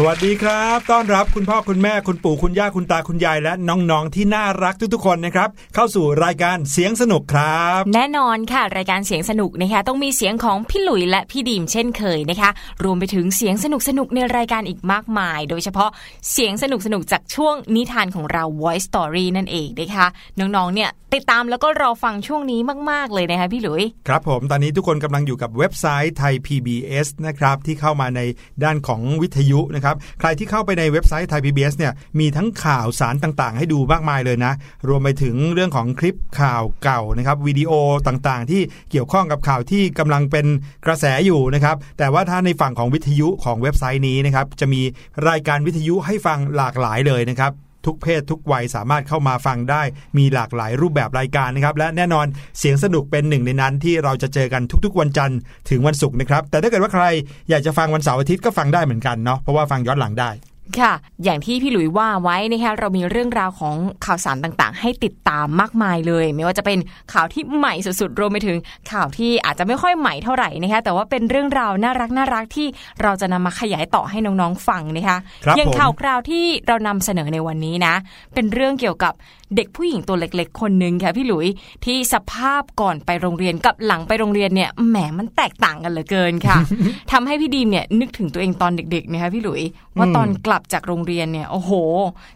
สวัสดีครับ ต้อนรับคุณพ่อคุณแม่คุณปู่คุณย่าคุณตาคุณยายและน้องๆที่น่ารักทุกๆคนนะครับ เข้าสู่รายการเสียงสนุกครับ แน่นอนค่ะ รายการเสียงสนุกนะคะต้องมีเสียงของพี่หลุยและพี่ดีมเช่นเคยนะคะ รวมไปถึงเสียงสนุกสนุกในรายการอีกมากมาย โดยเฉพาะเสียงสนุกสนุกจากช่วงนิทานของเรา Voice Story นั่นเองนะคะน้องๆเนี่ยติดตามแล้วก็รอฟังช่วงนี้มาก ๆเลยนะคะพี่หลุยครับผมตอนนี้ทุกคนกำลังอยู่กับเว็บไซต์ไทย PBS นะครับที่เข้ามาในด้านของวิทยุนะครับใครที่เข้าไปในเว็บไซต์ไทยพีบีเนี่ยมีทั้งข่าวสารต่างๆ ให้ดูมากมายเลยนะ รวมไปถึงเรื่องของคลิปข่าวเก่านะครับวิดีโอต่างๆ ที่เกี่ยวข้องกับข่าวที่กำลังเป็นกระแสอยู่นะครับ แต่ว่าถ้าในฝั่งของวิทยุของเว็บไซต์นี้นะครับจะมีรายการวิทยุให้ฟังหลากหลายเลยนะครับ ทุกเพศทุกวัยสามารถเข้ามาฟังได้ มีหลากหลายรูปแบบรายการนะครับ และแน่นอนเสียงสนุกเป็นหนึ่งในนั้นที่เราจะเจอกันทุกๆ วันจันทร์ถึงวันศุกร์นะครับ แต่ถ้าเกิดว่าใครอยากจะฟังวันเสาร์อาทิตย์ก็ฟังได้เหมือนกันเนาะเพราะว่าฟังย้อนหลังได้ ค่ะ อย่างที่พี่หลุยว่าไว้นะคะเรามีเรื่องราวของข่าวสารต่างๆ ให้ติดตามมากมายเลย ไม่ว่าจะเป็นข่าวที่ใหม่สุดๆรวมไปถึงข่าวที่อาจจะไม่ค่อยใหม่เท่าไหร่นะคะแต่ว่าเป็นเรื่องราวน่ารักน่ารักที่เราจะนำมาขยายต่อให้น้องๆฟังนะคะครับอย่างผมข่าวคราวที่เรานำเสนอในวันนี้นะ เป็นเรื่องเกี่ยวกับ เด็กผู้หญิงตัวเล็ก ๆ คนหนึ่งค่ะพี่หลุยที่สภาพก่อนไปโรงเรียนกับหลังไปโรงเรียนเนี่ยแหมมันแตกต่างกันเหลือเกินค่ะทำให้พี่ดีมเนี่ยนึกถึงตัวเองตอนเด็กๆนะคะพี่หลุยว่าตอนกลับจากโรงเรียนเนี่ยโอ้โห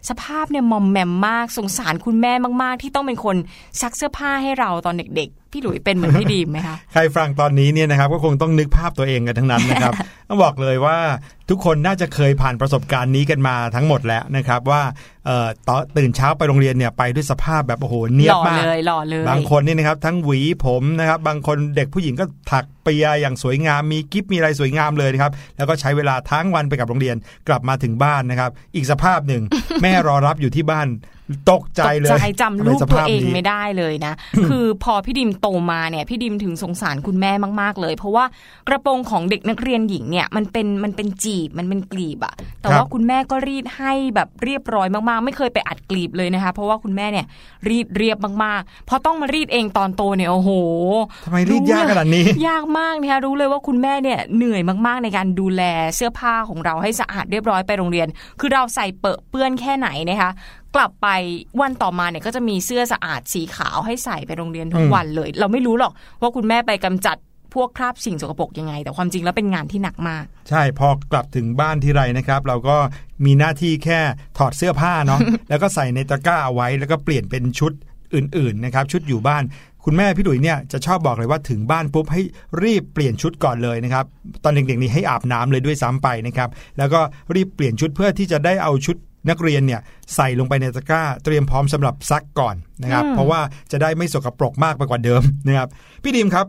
สภาพเนี่ยมอมแมมมากสงสารคุณแม่มาก ๆ ที่ต้องเป็นคนซักเสื้อผ้าให้เราตอนเด็กๆ พี่หลุยเป็นเหมือนพี่ดีมไหมคะ ใครฟังตอนนี้เนี่ยนะครับก็คงต้องนึกภาพตัวเองกันทั้งนั้นนะครับต้องบอกเลยว่าทุกคนน่าจะเคยผ่านประสบการณ์นี้กันมาทั้งหมดแล้วนะครับว่าเอ่อตอนตื่นเช้าไปโรงเรียนเนี่ยไปด้วยสภาพแบบโอ้โหเนีหยบล่อมากเลยหล่อเลยบางคนนี่นะครับทั้งหวีผมนะครับบางคนเด็กผู้หญิงก็ถัก เปียอย่างสวยงามมีกิฟมีอะไรสวยงามเลยนะครับแล้วก็ใช้เวลาทั้งวันไปกับโรงเรียนกลับมาถึงบ้านนะครับ อีกสภาพหนึ่งแม่รอรับอยู่ที่บ้านตกใจเลยตกใจจำรูปทำไมสตัวภาพเองนี้ไม่ได้เลยนะ คือพอพี่ดิมโตมาเนี่ยพี่ดิมถึงสงสารคุณแม่มากๆเลย เพราะว่ากระโปรงของเด็กนักเรียนหญิงเนี่ยมันเป็นมันเป็นจีบมันเป็นกลีบอะแต่ว่าคุณแม่ก็รีดให้แบบเรียบร้อยมากๆ ไม่เคยไปอัดกลีบเลยนะคะ เพราะว่าคุณแม่เนี่ยรีดเรียบมากๆพอต้องมารีดเองตอนโตเนี่ยโอ้โหทำไมรีดยากขนาดนี้ ยากมากนะคะรู้เลยว่าคุณแม่เนี่ยเหนื่อยมากๆ ในการดูแลเสื้อผ้าของเราให้สะอาดเรียบร้อยไปโรงเรียน คือเราใส่เปอะเปื้อนแค่ไหนนะคะกลับไปวันต่อมาเนี่ยก็จะมีเสื้อสะอาดสีขาวให้ใส่ไปโรงเรียนทุกวันเลย เราไม่รู้หรอกว่าคุณแม่ไปกำจัดพวกคราบสิ่งสกปรกยังไง แต่ความจริงแล้วเป็นงานที่หนักมาก ใช่พอกลับถึงบ้านที่ไรนะครับ เราก็มีหน้าที่แค่ถอดเสื้อผ้าเนาะแล้วก็ใส่ในตะกร้าเอาไว้แล้วก็เปลี่ยนเป็นชุดอื่นๆนะครับชุดอยู่บ้าน คุณแม่พี่ดุยเนี่ยจะชอบบอกเลยว่าถึงบ้านปุ๊บให้รีบเปลี่ยนชุดก่อนเลยนะครับตอนเด็กๆนี่ให้อาบน้ำเลยด้วยซ้ำไปนะครับแล้วก็รีบเปลี่ยนชุดเพื่อที่จะได้เอาชุดนักเรียนเนี่ยใส่ลงไปในตะกร้า เตรียมพร้อมสำหรับซักก่อนนะครับอืมเพราะว่าจะได้ไม่สกปรกมากไปกว่าเดิมนะครับพี่ดีมครับ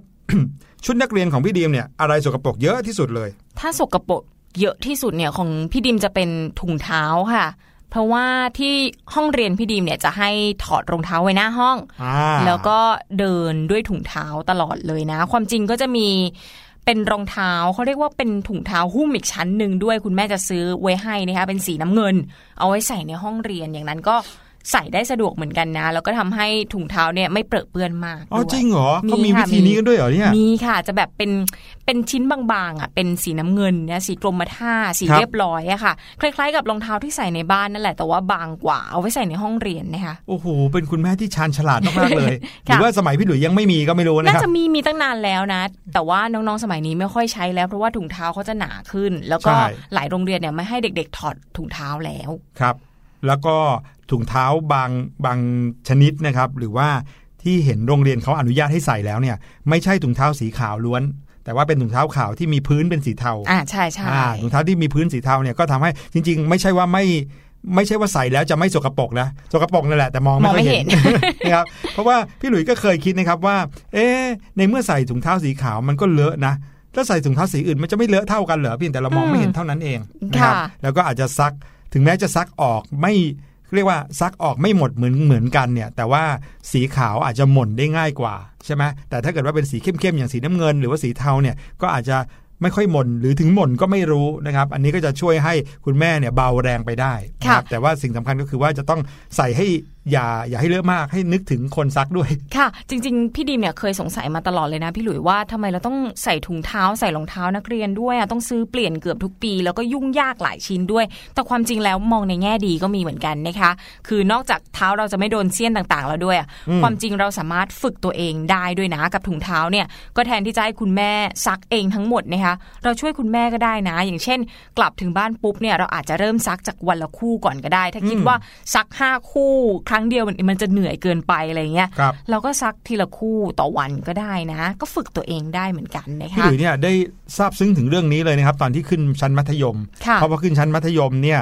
ชุดนักเรียนของพี่ดีมเนี่ยอะไรสกปรกเยอะที่สุดเลย ถ้าสกปรกเยอะที่สุดเนี่ยของพี่ดิมจะเป็นถุงเท้าค่ะ เพราะว่าที่ห้องเรียนพี่ดิมเนี่ยจะให้ถอดรองเท้าไว้หน้าห้องอ่าแล้วก็เดินด้วยถุงเท้าตลอดเลยนะ ความจริงก็จะมีเป็นรองเท้าเขาเรียกว่าเป็นถุงเท้าหุ้มอีกชั้นหนึ่งด้วยคุณแม่จะซื้อไว้ให้นะคะเป็นสีน้ำเงิน เอาไว้ใส่ในห้องเรียนอย่างนั้นก็ ใส่ได้สะดวกเหมือนกันนะ แล้วก็ทำให้ถุงเท้าเนี่ยไม่เปรอะเปื้อนมากอ๋อด้วยจริงเหรอเขามีมีวิค่ะธีนี้กันด้วยเหรอเนี่ยมีค่ะจะแบบเป็นเป็นชิ้นบางๆอะเป็นสีน้ำเงินนะสีกรมท่าสีครับเรียบร้อยอะค่ะ คล้ายๆ กับรองเท้าที่ใส่ในบ้านนั่นแหละแต่ว่าบางกว่าเอาไว้ใส่ในห้องเรียนนะคะโอ้โหเป็นคุณแม่ที่ชาญฉลาดมากๆเลยหค่ะรือว่าสมัยพี่หลุยยังไม่มีก็ไม่รู้นะน่าครับจะมีมีตั้งนานแล้วนะ แต่ว่าน้องๆสมัยนี้ไม่ค่อยใช้แล้วเพราะว่าถุงเท้าเขาจะหนาขึ้น แล้วก็ใช่หลายโรงเรียนเนี่ยไม่ให้เด็ก ๆ ถอดถุงเท้าแล้วครับ แล้วก็ ถุงเท้าบางบางชนิดนะครับ หรือว่าที่เห็นโรงเรียนเขาอนุญาตให้ใส่แล้วเนี่ย ไม่ใช่ถุงเท้าสีขาวล้วน แต่ว่าเป็นถุงเท้าขาวที่มีพื้นเป็นสีเทาอ่าใช่ใช่อ่าถุงเท้าที่มีพื้นสีเทาเนี่ยก็ทำให้จริง ๆ ไม่ใช่ว่าไม่ไม่ใช่ว่าใส่แล้วจะไม่สกปรกนะสกปรกนั่นแหละแต่มองมไม่องค่อยไม่เห็เห็นนนะครับเพราะว่าพี่หลุยส์ก็เคยคิดนะครับว่า เอ๊ะในเมื่อใส่ถุงเท้าสีขาวมันก็เลอะนะถ้าใส่ถุงเท้าสีอื่นมันจะไม่เลอะเท่ากันเหรอเพียงแต่เรามองไม่เห็นเท่านั้นเองนะครับค่ะแล้วก็อาจจะซักถึงแม้จะซักออกไม่ เรียกว่าซักออกไม่หมดเหมือนเหมือนกันเนี่ย แต่ว่าสีขาวอาจจะหม่นได้ง่ายกว่าใช่ไหมแต่ถ้าเกิดว่าเป็นสีเข้มๆอย่างสีน้ำเงิน หรือว่าสีเทาเนี่ยก็อาจจะไม่ค่อยหม่นหรือถึงหม่นก็ไม่รู้นะครับ อันนี้ก็จะช่วยให้คุณแม่เนี่ยเบาแรงไปได้นะครับค่ะแต่ว่าสิ่งสำคัญก็คือว่าจะต้องใส่ให้ อย่าอย่าให้เลอะมากให้นึกถึงคนซักด้วย ค่ะ จริง ๆ พี่ดีมเนี่ยเคยสงสัยมาตลอดเลยนะ พี่หลุยว่าทำไมเราต้องใส่ถุงเท้าใส่รองเท้านักเรียนด้วยอะต้องซื้อเปลี่ยนเกือบทุกปี แล้วก็ยุ่งยากหลายชิ้นด้วย แต่ความจริงแล้วมองในแง่ดีก็มีเหมือนกันนะคะ คือนอกจากเท้าเราจะไม่โดนเสี้ยนต่างๆ แล้วด้วยอะอืมความจริงเราสามารถฝึกตัวเองได้ด้วยนะกับถุงเท้าเนี่ยก็แทนที่จะให้คุณแม่ซักเองทั้งหมดนะคะเราช่วยคุณแม่ก็ได้นะ อย่างเช่น กลับถึงบ้านปุ๊บเนี่ยเราอาจจะเริ่มซักจากวันละคู่ก่อนก็ได้ ถ้าคิดว่าซักห้าคู่ครั้งเดียวมันมันจะเหนื่อยเกินไปอะไรเงี้ยครับเราก็ซักทีละคู่ต่อวันก็ได้นะ ก็ฝึกตัวเองได้เหมือนกันนะพี่หคะลุยเนี่ยได้ทราบซึ้งถึงเรื่องนี้เลยนะครับ ตอนที่ขึ้นชั้นมัธยมค่ะเพราะว่าขึ้นชั้นมัธยมเนี่ย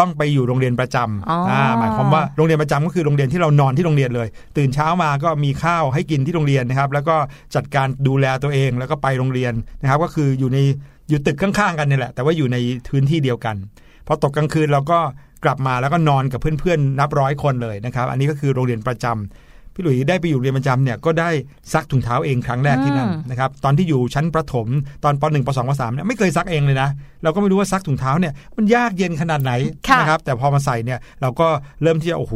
ต้องไปอยู่โรงเรียนประจำอ๋ออ่าหมายความว่าโรงเรียนประจำก็คือโรงเรียนที่เรานอนที่โรงเรียนเลย ตื่นเช้ามาก็มีข้าวให้กินที่โรงเรียนนะครับ แล้วก็จัดการดูแลตัวเองแล้วก็ไปโรงเรียนนะครับ ก็คืออยู่ในอยู่ตึกข้างๆกันนี่แหละ แต่ว่าอยู่ในพื้นที่เดียวกันพอตกกลางคืนเราก็ กลับมาแล้วก็นอนกับเพื่อนๆนับร้อยคนเลยนะครับอันนี้ก็คือโรงเรียนประจำพี่หลุยได้ไปอยู่เรียนประจำเนี่ยก็ได้ซักถุงเท้าเองครั้งแรกที่นั่นอืมนะครับตอนที่อยู่ชั้นประถมตอนป .1 ป .2 ป .3 เนี่ยไม่เคยซักเองเลยนะ เราก็ไม่รู้ว่าซักถุงเท้าเนี่ยมันยากเย็นขนาดไหนค่ะนะครับแต่พอมาใส่เนี่ยเราก็เริ่มที่จะโอ้โห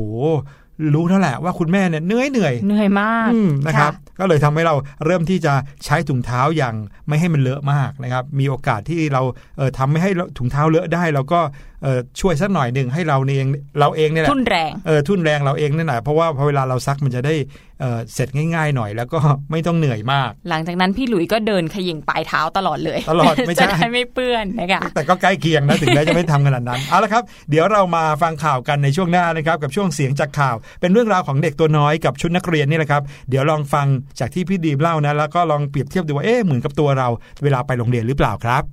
รู้แล้วแหละว่าคุณแม่เนี่ยเหนื่อยเหนื่อยเหนื่อยมากอืมนะครับ ก็เลยทำให้เราเริ่มที่จะใช้ถุงเท้าอย่างไม่ให้มันเลอะมากนะครับ มีโอกาสที่เราเอ่อทำไม่ให้ถุงเท้าเลอะได้เราก็เอ่อช่วยสักหน่อยหนึ่งให้เราเองเราเองเนี่ยแหละทุนแรงเออทุ่นแรงเราเองนี่แหละเพราะว่าพอเวลาเราซักมันจะได้เอ่อเสร็จง่ายๆหน่อยแล้วก็ไม่ต้องเหนื่อยมาก หลังจากนั้นพี่หลุยก็เดินขยิงปลายเท้าตลอดเลย ตลอดไม่ใช่จะได้ไม่เปื้อนนะคะแต่ก็ใกล้เคียงนะถึงแม้จะไม่ทำขนาดนั้นเอาละครับ เดี๋ยวเรามาฟังข่าวกันในช่วงหน้านะครับกับช่วงเสียงจากข่าว เป็นเรื่องราวของเด็กตัวน้อยกับชุดนักเรียนนี่แหละครับ เดี๋ยวลองฟังจากที่พี่ดีมเล่านะแล้วก็ลองเปรียบเทียบดูว่าเอ๊ะเหมือนกับตัวเรา เวลาไปโรงเรียนหรือเปล่าครับ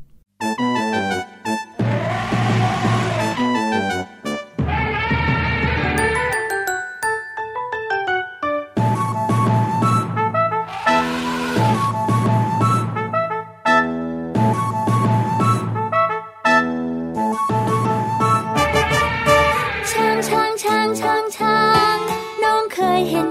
ช้างช้างช้างช้างช้างน้องเคยเห็น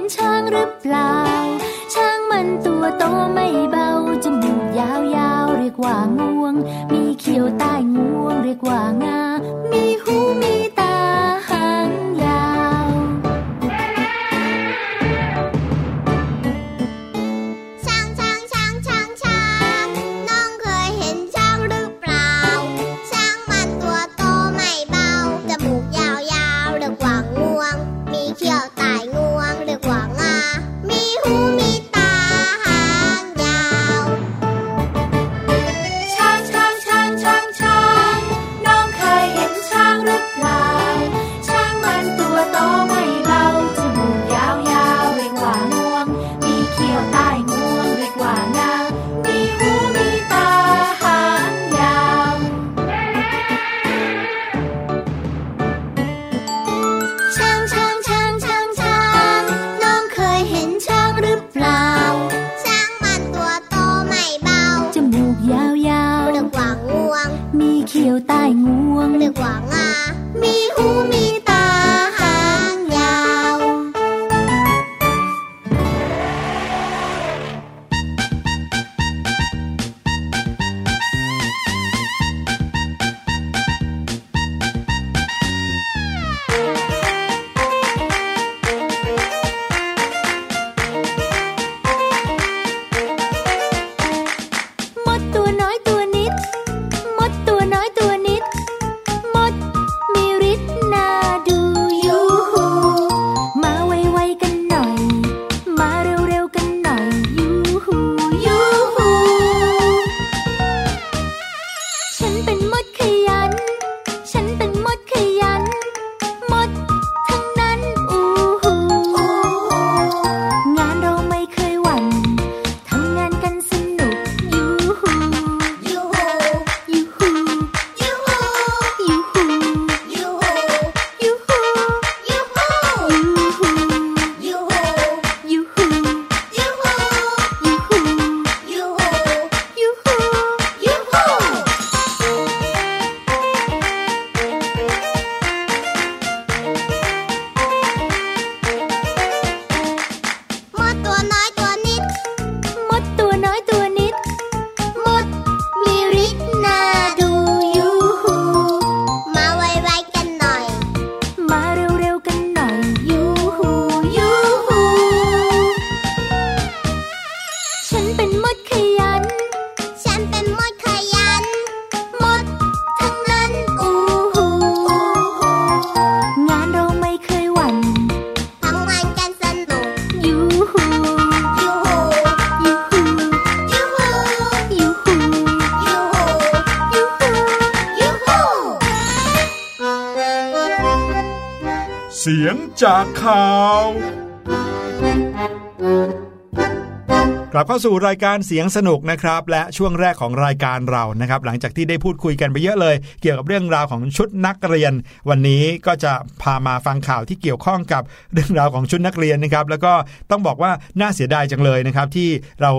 เข้าสู่รายการเสียงสนุกนะครับ และช่วงแรกของรายการเรานะครับ หลังจากที่ได้พูดคุยกันไปเยอะเลย เกี่ยวกับเรื่องราวของชุดนักเรียน วันนี้ก็จะพามาฟังข่าวที่เกี่ยวข้องกับเรื่องราวของชุดนักเรียนนะครับ แล้วก็ต้องบอกว่าน่าเสียดายจังเลยนะครับ ที่เรา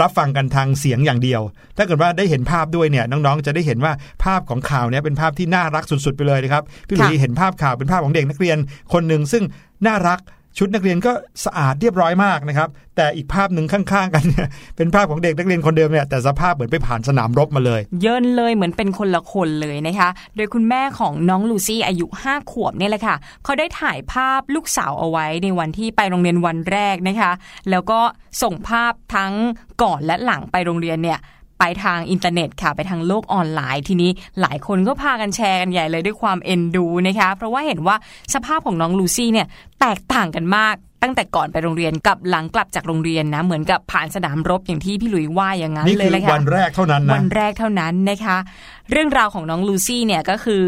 รับฟังกันทางเสียงอย่างเดียว ถ้าเกิดว่าได้เห็นภาพด้วยเนี่ยน้องๆจะได้เห็นว่าภาพของข่าวเนี้ยเป็นภาพที่น่ารักสุดๆไปเลยนะครับพี่หลุยค่ะเห็นภาพข่าวเป็นภาพของเด็กนักเรียนคนหนึ่งซึ่งน่ารัก ชุดนักเรียนก็สะอาดเรียบร้อยมากนะครับ แต่อีกภาพหนึ่งข้างๆ กันเนี่ยเป็นภาพของเด็กนักเรียนคนเดิมเนี่ยแต่สภาพเหมือนไปผ่านสนามรบมาเลย เยินเลยเหมือนเป็นคนละคนเลยนะคะ โดยคุณแม่ของน้องลูซี่อายุ 5 ขวบเนี่ยแหละค่ะเขาได้ถ่ายภาพลูกสาวเอาไว้ในวันที่ไปโรงเรียนวันแรกนะคะ แล้วก็ส่งภาพทั้งก่อนและหลังไปโรงเรียนเนี่ย ไปทางอินเทอร์เน็ตค่ะไปทางโลกออนไลน์ทีนี้หลายคนก็พากันแชร์กันใหญ่เลยด้วยความเอ็นดูนะคะเพราะว่าเห็นว่าสภาพของน้องลูซี่เนี่ยแตกต่างกันมาก ตั้งแต่ก่อนไปโรงเรียนกับหลังกลับจากโรงเรียนนะเหมือนกับผ่านสนามรบอย่างที่พี่หลุยว่าอย่างนั้นนี่เลคืยอละค่ะวันแรกเท่านั้นนะวันแรกเท่านั้นนะคะ เรื่องราวของน้องลูซี่เนี่ยก็คือ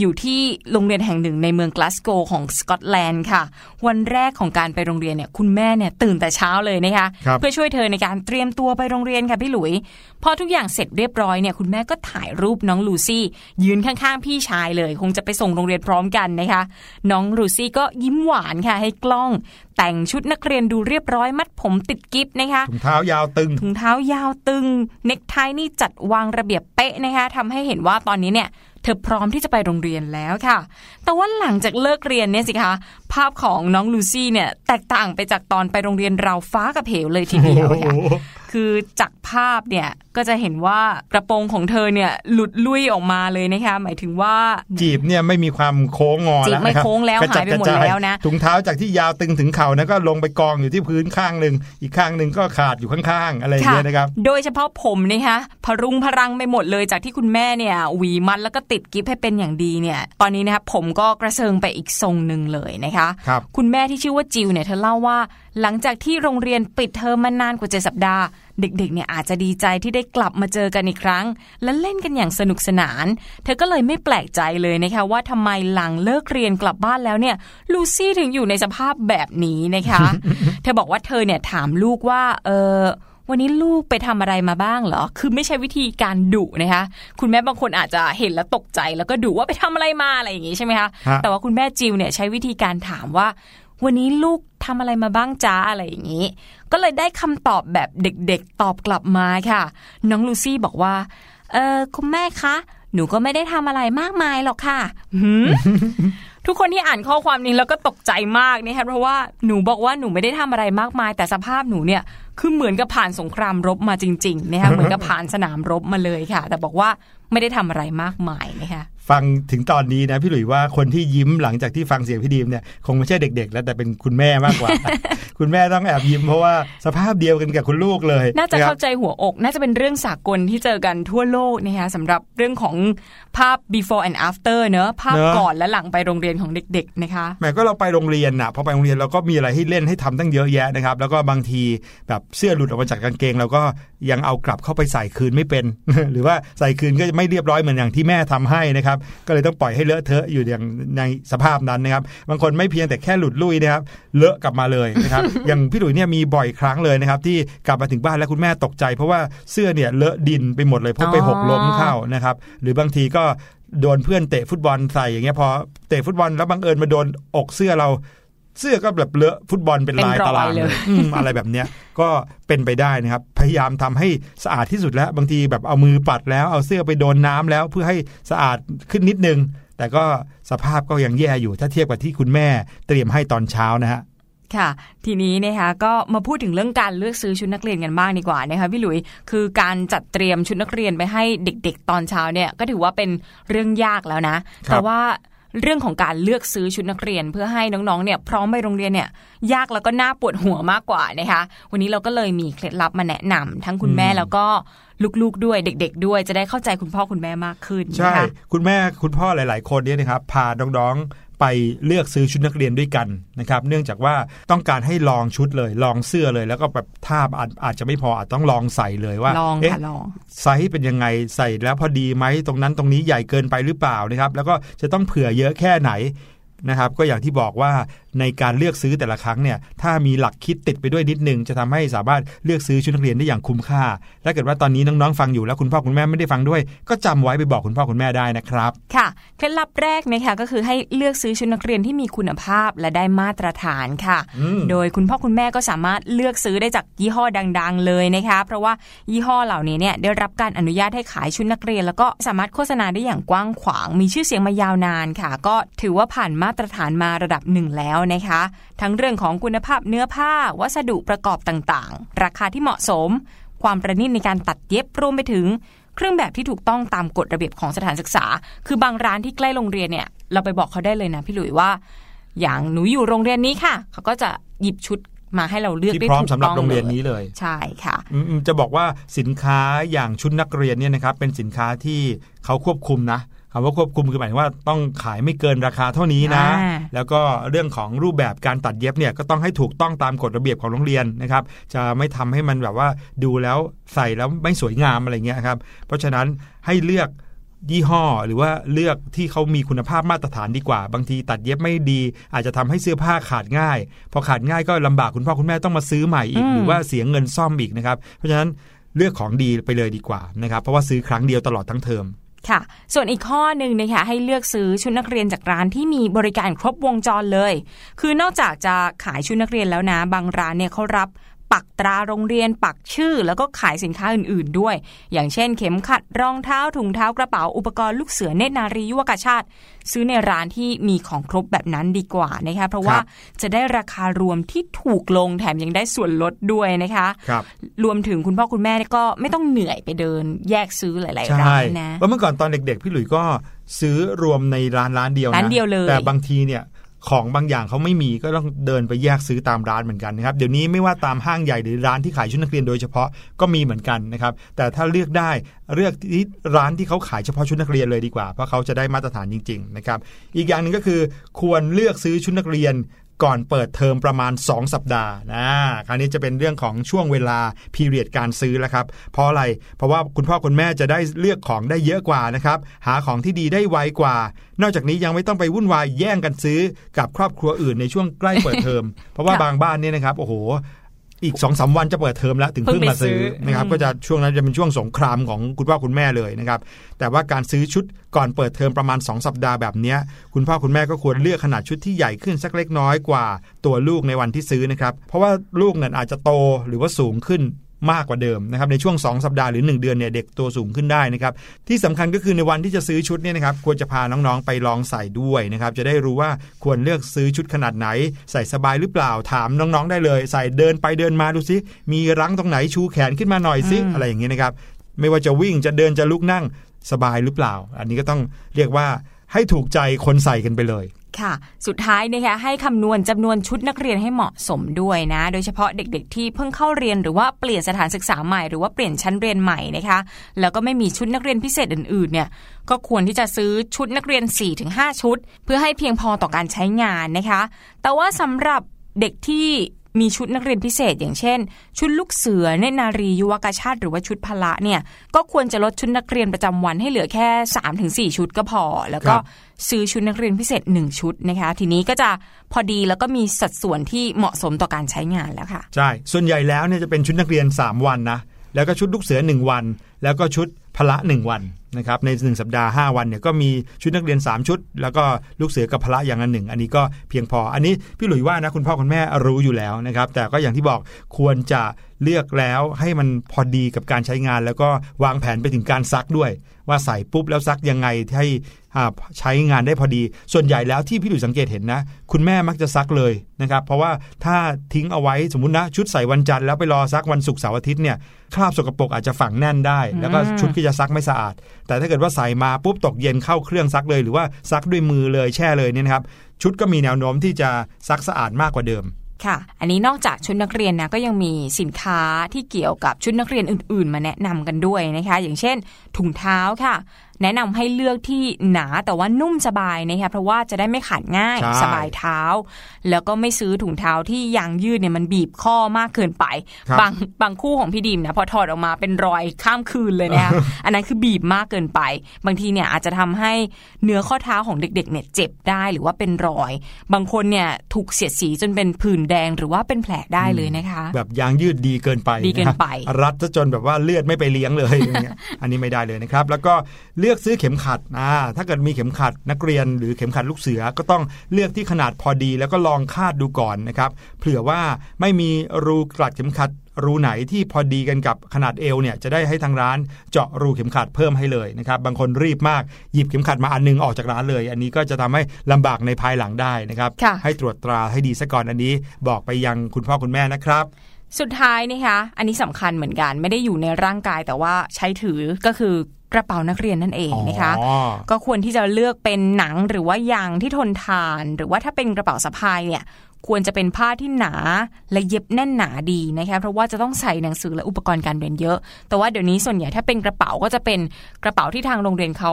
อยู่ที่โรงเรียนแห่งหนึ่งในเมืองกลาสโกของสกอตแลนด์ค่ะ วันแรกของการไปโรงเรียนเนี่ยคุณแม่เนี่ยตื่นแต่เช้าเลยนะคะครับเพื่อช่วยเธอในการเตรียมตัวไปโรงเรียนค่ะพี่หลุยพอทุกอย่างเสร็จเรียบร้อยเนี่ยคุณแม่ก็ถ่ายรูปน้องลูซี่ ยืนข้างๆ พี่ชายเลย คงจะไปส่งโรงเรียนพร้อมกันนะคะ น้องลูซี่ก็ยิ้มหวานค่ะให้กล้อง แต่งชุดนักเรียนดูเรียบร้อยมัดผมติดกิฟนะคะถุงเท้ายาวตึง ถุงเท้ายาวตึง เน็กไทนี่จัดวางระเบียบเป๊ะนะคะทำให้เห็นว่าตอนนี้เนี่ยเธอพร้อมที่จะไปโรงเรียนแล้วค่ะ แต่ว่าหลังจากเลิกเรียนเนี่ยสิคะ ภาพของน้องลูซี่เนี่ยแตกต่างไปจากตอนไปโรงเรียนเราวฟ้ากับเหวเลยทีเดียวค่ะคือจากภาพเนี่ยก็จะเห็นว่ากระโปรงของเธอเนี่ยหลุดลุ่ยออกมาเลยนะคะหมายถึงว่าจีบเนี่ยไม่มีความโค้งงอจีบแล้วไม่นะครับโค้งแล้วกระจัหายไปหมดกระจแล้วนะถุงเท้าจากที่ยาวตึงถึงเข่านะก็ลงไปกองอยู่ที่พื้นข้างหนึ่งอีกข้างหนึ่งก็ขาดอยู่ข้างๆ อะไรอย่างเงี้ยนะครับโดยเฉพาะผมนะคะพรุงพรังไปหมดเลยจากที่คุณแม่เนี่ยหวีมัดแล้วก็ติดกิฟให้เป็นอย่างดีเนี่ยตอนนี้นะคะผมก็กระเซิงไปอีกทรงหนึ่งเลยนะคะครับคุณแม่ที่ชื่อว่าจิวเนี่ยเธอเล่าว่า หลังจากที่โรงเรียนปิดเทอมมานานกว่าเจ็ดสัปดาห์ เด็กๆเนี่ยอาจจะดีใจที่ได้กลับมาเจอกันอีกครั้ง และเล่นกันอย่างสนุกสนาน เธอก็เลยไม่แปลกใจเลยนะคะว่าทำไมหลังเลิกเรียนกลับบ้านแล้วเนี่ยลูซี่ถึงอยู่ในสภาพแบบนี้นะคะ เธอบอกว่าเธอเนี่ยถามลูกว่าเออวันนี้ลูกไปทำอะไรมาบ้างเหรอ คือไม่ใช่วิธีการดุนะคะ คุณแม่บางคนอาจจะเห็นแล้วตกใจ แล้วก็ดุว่าไปทำอะไรมาอะไรอย่างงี้ใช่ไหมคะฮะแต่ว่าคุณแม่จิวเนี่ยใช้วิธีการถามว่า วันนี้ลูกทำอะไรมาบ้างจ้าอะไรอย่างนี้ ก็เลยได้คำตอบแบบเด็กๆ ตอบกลับมาค่ะ น้องลูซี่บอกว่า เออคุณแม่คะ หนูก็ไม่ได้ทำอะไรมากมายหรอกค่ะ ทุกคนที่อ่านข้อความนี้แล้วก็ตกใจมากนะคะเพราะว่าหนูบอกว่าหนูไม่ได้ทำอะไรมากมาย แต่สภาพหนูเนี่ยคือเหมือนกับผ่านสงครามรบมาจริงๆนะคะเหมือนกับผ่านสนามรบมาเลยค่ะ แต่บอกว่าไม่ได้ทำอะไรมากมายนะคะ ฟังถึงตอนนี้นะพี่หลุยว่าคนที่ยิ้มหลังจากที่ฟังเสียงพี่ดีมเนี่ยคงไม่ใช่เด็ก ๆ แล้วแต่เป็นคุณแม่มากกว่า คุณแม่ต้องแอบยิ้มเพราะว่าสภาพเดียวกันกับคุณลูกเลย น่าจะครับเข้าใจหัวอก น่าจะเป็นเรื่องสากลที่เจอกันทั่วโลกนะคะสำหรับเรื่องของภาพ before and after เนอะภาพเนอะก่อนและหลังไปโรงเรียนของเด็ก ๆ นะคะแหมก็เราไปโรงเรียนน่ะพอไปโรงเรียนเราก็มีอะไรให้เล่นให้ทำตั้งเยอะแยะนะครับแล้วก็บางทีแบบเสื้อหลุดออกมาจากกางเกงเราก็ยังเอากลับเข้าไปใส่คืนไม่เป็น หรือว่าใส่คืนก็ไม่เรียบร้อยเหมือนอย่างที่แม่ทำให้นะครับก็เลยต้องปล่อยให้เลอะเทอะอยู่อย่างในสภาพนั้นนะครับบางคนไม่เพียงแต่แค่หลุดลุ่ยนะครับเลอะกลับมาเลยนะครับอย่างพี่หลุยเนี่ยมีบ่อยครั้งเลยนะครับที่กลับมาถึงบ้านแล้วคุณแม่ตกใจ เพราะว่าเสื้อเนี่ยเลอะดินไปหมดเลยเพราะไปหกล้มเข้านะครับหรือบางทีก็โดนเพื่อนเตะฟุตบอลใส่อย่างเงี้ยพอเตะฟุตบอลแล้วบังเอิญมาโดนอกเสื้อเรา เสื้อก็แบบเลอะฟุตบอลเป็นลายเป็นรอยตารางเลยเลยอืมอะไรแบบเนี้ยก็เป็นไปได้นะครับ พยายามทำให้สะอาดที่สุดแล้ว บางทีแบบเอามือปัดแล้วเอาเสื้อไปโดนน้ำแล้วเพื่อให้สะอาดขึ้นนิดนึง แต่ก็สภาพก็ยังแย่อยู่ถ้าเทียบกับที่คุณแม่เตรียมให้ตอนเช้านะฮะค่ะ ทีนี้นะคะก็มาพูดถึงเรื่องการเลือกซื้อชุดนักเรียนกันบ้างดีกว่านะคะพี่หลุยคือการจัดเตรียมชุดนักเรียนไปให้เด็ก ๆ ตอนเช้าเนี่ยก็ถือว่าเป็นเรื่องยากแล้วนะครับแต่ว่า เรื่องของการเลือกซื้อชุดนักเรียน เพื่อให้น้องๆเนี่ยพร้อมไปโรงเรียนเนี่ยยากแล้วก็น่าปวดหัวมากกว่านะคะวันนี้เราก็เลยมีเคล็ดลับมาแนะนำทั้งคุณแม่แล้วก็ลูกๆด้วยเด็ก ๆ ด้วยจะได้เข้าใจคุณพ่อคุณแม่มากขึ้นใช่นะคะคุณแม่คุณพ่อหลาย ๆ คนเนี่ยนะครับพาน้องๆ ไปเลือกซื้อชุดนักเรียนด้วยกันนะครับ เนื่องจากว่าต้องการให้ลองชุดเลย ลองเสื้อเลย แล้วก็แบบท่าอาจอาจจะไม่พออาจต้องลองใส่เลยว่าลองเอ๊ะค่ะลองไซส์เป็นยังไงใส่แล้วพอดีไหมตรงนั้นตรงนี้ใหญ่เกินไปหรือเปล่านะครับ แล้วก็จะต้องเผื่อเยอะแค่ไหนนะครับ ก็อย่างที่บอกว่า ในการเลือกซื้อแต่ละครั้งเนี่ยถ้ามีหลักคิดติดไปด้วยนิดนึงจะทำให้สามารถเลือกซื้อชุดนักเรียนได้อย่างคุ้มค่าถ้าเกิดว่าตอนนี้น้องๆฟังอยู่แล้วคุณพ่อคุณแม่ไม่ได้ฟังด้วย ก็จำไว้ไปบอกคุณพ่อคุณแม่ได้นะครับ ค่ะเคล็ดลับแรกนะคะก็คือให้เลือกซื้อชุดนักเรียนที่มีคุณภาพและได้มาตรฐานค่ะอืมโดยคุณพ่อคุณแม่ก็สามารถเลือกซื้อได้จากยี่ห้อดัง ๆ เลยนะคะเพราะว่ายี่ห้อเหล่านี้เนี่ยได้รับการอนุญาตให้ขายชุดนักเรียน แล้วก็สามารถโฆษณาได้อย่างกว้างขวาง มีชื่อเสียงมายาวนานค่ะ ก็ถือว่าผ่านมาตรฐานมาระดับหนึ่งแล้วนะคะ ทั้งเรื่องของคุณภาพเนื้อผ้า วัสดุประกอบต่างๆ ราคาที่เหมาะสม ความประณีตในการตัดเย็บรวมไปถึงเครื่องแบบที่ถูกต้องตามกฎระเบียบของสถานศึกษา คือบางร้านที่ใกล้โรงเรียนเนี่ย เราไปบอกเขาได้เลยนะพี่หลุยว่า อย่างหนูอยู่โรงเรียนนี้ค่ะ เขาก็จะหยิบชุดมาให้เราเลือกที่ได้พร้อมถูกสำหรับต้องโรงเรียนลนี้เลย ใช่ค่ะอืมจะบอกว่าสินค้าอย่างชุดนักเรียนเนี่ยนะครับเป็นสินค้าที่เขาควบคุมนะ คำว่าควบคุมคือหมายถึงว่าต้องขายไม่เกินราคาเท่านี้นะอ่าแล้วก็เรื่องของรูปแบบการตัดเย็บเนี่ยก็ต้องให้ถูกต้องตามกฎระเบียบของโรงเรียนนะครับ จะไม่ทำให้มันแบบว่าดูแล้วใส่แล้วไม่สวยงามอะไรเงี้ยครับ เพราะฉะนั้นให้เลือกยี่ห้อหรือว่าเลือกที่เขามีคุณภาพมาตรฐานดีกว่า บางทีตัดเย็บไม่ดี อาจจะทำให้เสื้อผ้าขาดง่าย พอขาดง่ายก็ลำบากคุณพ่อคุณแม่ต้องมาซื้อใหม่อีกอืมหรือว่าเสียเงินซ่อมอีกนะครับ เพราะฉะนั้นเลือกของดีไปเลยดีกว่านะครับ เพราะว่าซื้อครั้งเดียวตลอดทั้งเทอม ค่ะ ส่วนอีกข้อหนึ่งนะคะให้เลือกซื้อชุดนักเรียนจากร้านที่มีบริการครบวงจรเลย คือนอกจากจะขายชุดนักเรียนแล้วนะ บางร้านเนี่ยเขารับ ปักตราโรงเรียนปักชื่อ แล้วก็ขายสินค้าอื่น ๆ ด้วย อย่างเช่น เข็มขัดรองเท้าถุงเท้ากระเป๋าอุปกรณ์ลูกเสือเนตรนารียุวกาชาติ ซื้อในร้านที่มีของครบแบบนั้นดีกว่านะคะเพราะว่าจะได้ราคารวมที่ถูกลงแถมยังได้ส่วนลดด้วยนะคะครับรวมถึงคุณพ่อคุณแม่ก็ไม่ต้องเหนื่อยไปเดิน แยกซื้อหลายๆใช่ร้านนะเพราะเมื่อก่อนตอนเด็ก ๆ พี่หลุยส์ก็ซื้อรวมในร้านร้านเดียวนะร้านเดียวเลยแต่บางทีเนี่ย ของบางอย่างเขาไม่มีก็ต้องเดินไปแยกซื้อตามร้านเหมือนกันนะครับเดี๋ยวนี้ไม่ว่าตามห้างใหญ่หรือร้านที่ขายชุดนักเรียนโดยเฉพาะก็มีเหมือนกันนะครับแต่ถ้าเลือกได้เลือกที่ร้านที่เขาขายเฉพาะชุดนักเรียนเลยดีกว่า เพราะเขาจะได้มาตรฐานจริงๆนะครับอีกอย่างหนึ่งก็คือควรเลือกซื้อชุดนักเรียน ก่อนเปิดเทอมประมาณ 2 สัปดาห์นะคราวนี้จะเป็นเรื่องของช่วงเวลาพีเรียดการซื้อแล้วครับเพราะอะไรเพราะว่าคุณพ่อคุณแม่จะได้เลือกของได้เยอะกว่านะครับหาของที่ดีได้ไวกว่า นอกจากนี้ยังไม่ต้องไปวุ่นวายแย่งกันซื้อกับครอบครัวอื่นในช่วงใกล้เปิดเทอมเพราะว่าบางบ้านเนี่ยนะครับโอ้โห อีกสองสาวันจะเปิดเทอมแล้วถึงเพิ่งมาซื้อเพิ่งไปซื้อนะครับอืมก็จะช่วงนั้นจะเป็นช่วงสงครามของคุณพ่อคุณแม่เลยนะครับแต่ว่าการซื้อชุดก่อนเปิดเทอมประมาณ 2 สัปดาห์แบบเนี้ยคุณพ่อคุณแม่ก็ควรเลือกขนาดชุดที่ใหญ่ขึ้นสักเล็กน้อยกว่าตัวลูกในวันที่ซื้อนะครับเพราะว่าลูกนั้นอาจจะโตหรือว่าสูงขึ้น มากกว่าเดิมนะครับในช่วง 2 สัปดาห์หรือ 1 เดือนเนี่ยเด็กตัวสูงขึ้นได้นะครับที่สำคัญก็คือในวันที่จะซื้อชุดเนี่ยนะครับควรจะพาน้องๆไปลองใส่ด้วยนะครับจะได้รู้ว่าควรเลือกซื้อชุดขนาดไหน ใส่สบายหรือเปล่าถามน้องๆได้เลย ใส่เดินไปเดินมาดูซิมีรั้งตรงไหนชูแขนขึ้นมาหน่อยซิอืมอะไรอย่างเงี้ยนะครับไม่ว่าจะวิ่งจะเดินจะลุกนั่งสบายหรือเปล่า อันนี้ก็ต้องเรียกว่าให้ถูกใจคนใส่กันไปเลย ค่ะ สุดท้ายนะคะให้คำนวณจำนวนชุดนักเรียนให้เหมาะสมด้วยนะ โดยเฉพาะเด็กๆ ที่เพิ่งเข้าเรียนหรือว่าเปลี่ยนสถานศึกษาใหม่หรือว่าเปลี่ยนชั้นเรียนใหม่นะคะ แล้วก็ไม่มีชุดนักเรียนพิเศษอื่นๆ เนี่ยก็ควรที่จะซื้อชุดนักเรียน 4-5 ชุด เพื่อให้เพียงพอต่อการใช้งานนะคะ แต่ว่าสำหรับเด็กที่ มีชุดนักเรียนพิเศษ อย่างเช่น ชุดลูกเสือเนตรนารียุวกาชาติหรือว่าชุดพละเนี่ยก็ควรจะลดชุดนักเรียนประจำวันให้เหลือแค่3-4ชุดก็พอ แล้วก็ครับซื้อชุดนักเรียนพิเศษ 1 ชุดนะคะ ทีนี้ก็จะพอดีแล้วก็มีสัดส่วนที่เหมาะสมต่อการใช้งานแล้วค่ะใช่ส่วนใหญ่แล้วเนี่ยจะเป็นชุดนักเรียน 3 วันนะแล้วก็ชุดลูกเสือ 1 วัน แล้วก็ชุดพละ 1 วันนะครับใน1สัปดาห์ 5 วันเนี่ยก็มีชุดนักเรียน 3 ชุด แล้วก็ลูกเสือกับพละอย่างละหนึ่ง อันนี้ก็เพียงพอ อันนี้พี่หลุยว่านะคุณพ่อคุณแม่รู้อยู่แล้วนะครับแต่ก็อย่างที่บอกควรจะเลือกแล้วให้มันพอดีกับการใช้งาน แล้วก็วางแผนไปถึงการซักด้วย ว่าใส่ปุ๊บแล้วซักยังไงให้อ่าใช้งานได้พอดี ส่วนใหญ่แล้วที่พี่หลุยสังเกตเห็นนะ คุณแม่มักจะซักเลยนะครับเพราะว่าถ้าทิ้งเอาไว้สมมตินะชุดใส่วันจันทร์แล้วไปรอซักวันศุกร์เสาร์อาทิตย์เนี่ยคราบสกปรกอาจจะฝังแน่นได้ แล้วก็อืมชุดก็จะซักไม่สะอาดแต่ถ้าเกิดว่าใส่มาปุ๊บตกเย็นเข้าเครื่องซักเลย หรือว่าซักด้วยมือเลยแช่เลยเนี่ยนะครับชุดก็มีแนวโน้มที่จะซักสะอาดมากกว่าเดิมค่ะ อันนี้นอกจากชุดนักเรียนนะก็ยังมีสินค้าที่เกี่ยวกับชุดนักเรียนอื่น ๆ มาแนะนำกันด้วยนะคะ อย่างเช่น ถุงเท้าค่ะ แนะนำให้เลือกที่หนาแต่ว่านุ่มสบายนะคะเพราะว่าจะได้ไม่ขาดง่ายใช่สบายเท้า แล้วก็ไม่ซื้อถุงเท้าที่ยางยืดเนี่ยมันบีบข้อมากเกินไปครับบางบางคู่ของพี่ดิมนะพอถอดออกมาเป็นรอยข้ามคืนเลยนะคะอันนั้นคือบีบมากเกินไป บางทีเนี่ยอาจจะทำให้เนื้อข้อเท้าของเด็กๆเนี่ยเจ็บได้หรือว่าเป็นรอย บางคนเนี่ยถูกเสียดสีจนเป็นผื่นแดงหรือว่าเป็นแผลได้เลยนะคะ แบบยางยืดดีเกินไปดีเกินไปะฮะรัดซะจนแบบว่าเลือดไม่ไปเลี้ยงเลยอย่างเงี้ยอันนี้ไม่ได้เลยนะครับ แล้วก็เลือกซื้อเข็มขัดอ่าถ้าเกิดมีเข็มขัดนักเรียนหรือเข็มขัดลูกเสือก็ต้องเลือกที่ขนาดพอดี แล้วก็ลองคาดดูก่อนนะครับเผื่อว่าไม่มีรูกลัดเข็มขัดรูไหนที่พอดีกันกับขนาดเอวเนี่ยจะได้ให้ทางร้านเจาะรูเข็มขัดเพิ่มให้เลยนะครับบางคนรีบมากหยิบเข็มขัดมาอันนึงออกจากร้านเลย อันนี้ก็จะทำให้ลำบากในภายหลังได้นะครับค่ะให้ตรวจตราให้ดีซะก่อนอันนี้ บอกไปยังคุณพ่อคุณแม่นะครับ สุดท้ายนะคะอันนี้สำคัญเหมือนกัน ไม่ได้อยู่ในร่างกายแต่ว่าใช้ถือก็คือกระเป๋านักเรียนนั่นเองนะคะอ๋อก็ควรที่จะเลือกเป็นหนังหรือว่ายางที่ทนทาน หรือว่าถ้าเป็นกระเป๋าสะพายเนี่ย ควรจะเป็นผ้าที่หนาและเย็บแน่นหนาดีนะคะเพราะว่าจะต้องใส่หนังสือและอุปกรณ์การเรียนเยอะ แต่ว่าเดี๋ยวนี้ส่วนใหญ่ถ้าเป็นกระเป๋าก็จะเป็นกระเป๋าที่ทางโรงเรียนเขา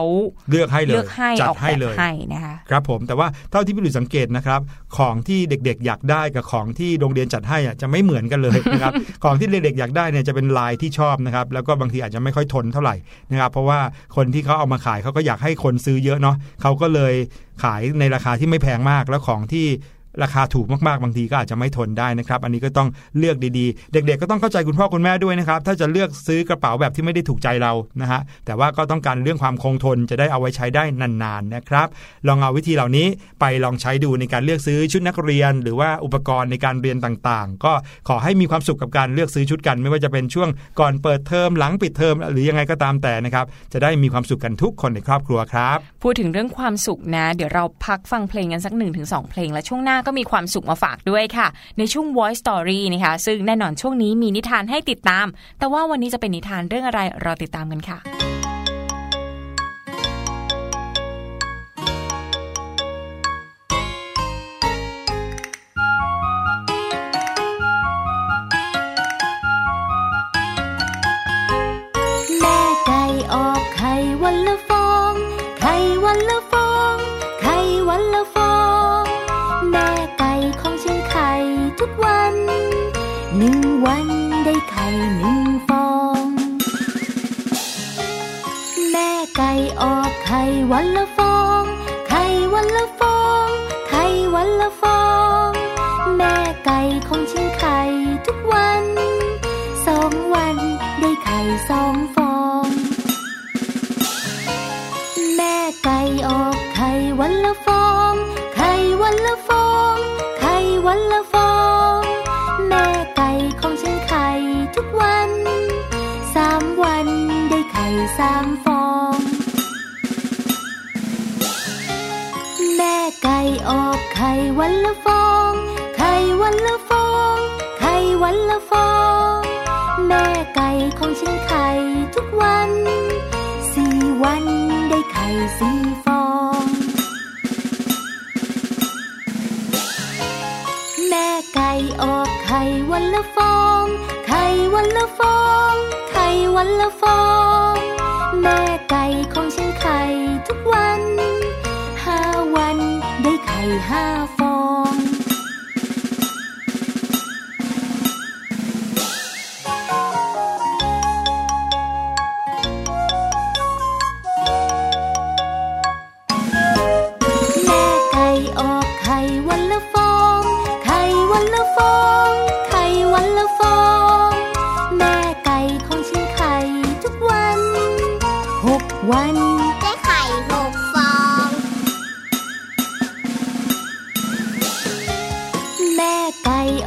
เลือกให้เลยเลือกให้จัดออกให้แบบเลยให้นะคะครับผมแต่ว่าเท่าที่พี่หลุยสังเกตนะครับ ของที่เด็กๆ อยากได้กับของที่โรงเรียนจัดให้อะจะไม่เหมือนกันเลยนะครับของที่เด็กๆอยากได้เนี่ยจะเป็นลายที่ชอบนะครับแล้วก็บางทีอาจจะไม่ค่อยทนเท่าไหร่นะครับเพราะว่าคนที่เขาเอามาขายเขาก็อยากให้คนซื้อเยอะเนาะเขาก็เลยขายในราคาที่ไม่แพงมากแล้วของที่ ราคาถูกมากๆบางทีก็อาจจะไม่ทนได้นะครับ อันนี้ก็ต้องเลือกดีๆ เด็กๆ ก็ต้องเข้าใจคุณพ่อคุณแม่ด้วยนะครับ ถ้าจะเลือกซื้อกระเป๋าแบบที่ไม่ได้ถูกใจเรานะฮะแต่ว่าก็ต้องการเรื่องความคงทนจะได้เอาไว้ใช้ได้นานๆนะครับ ลองเอาวิธีเหล่านี้ไปลองใช้ดูในการเลือกซื้อชุดนักเรียน หรือว่าอุปกรณ์ในการเรียนต่างๆ ก็ขอให้มีความสุขกับการเลือกซื้อชุดกัน ไม่ว่าจะเป็นช่วงก่อนเปิดเทอมหลังปิดเทอมหรือยังไงก็ตามแต่นะครับจะได้มีความสุขกันทุกคนในครอบครัวครับ พูดถึงเรื่องความสุขนะ เดี๋ยวเราพักฟังเพลงกันสัก1-2เพลงและช่วงหน้าก็มีความสุขมาฝากด้วยค่ะ ในช่วง Voice Story นะคะ ซึ่งแน่นอนช่วงนี้มีนิทานให้ติดตาม แต่ว่าวันนี้จะเป็นนิทานเรื่องอะไรเราติดตามกันค่ะ หนึ่งวันได้ไข่หนึ่งฟอง แม่ไก่ออกไข่วันละ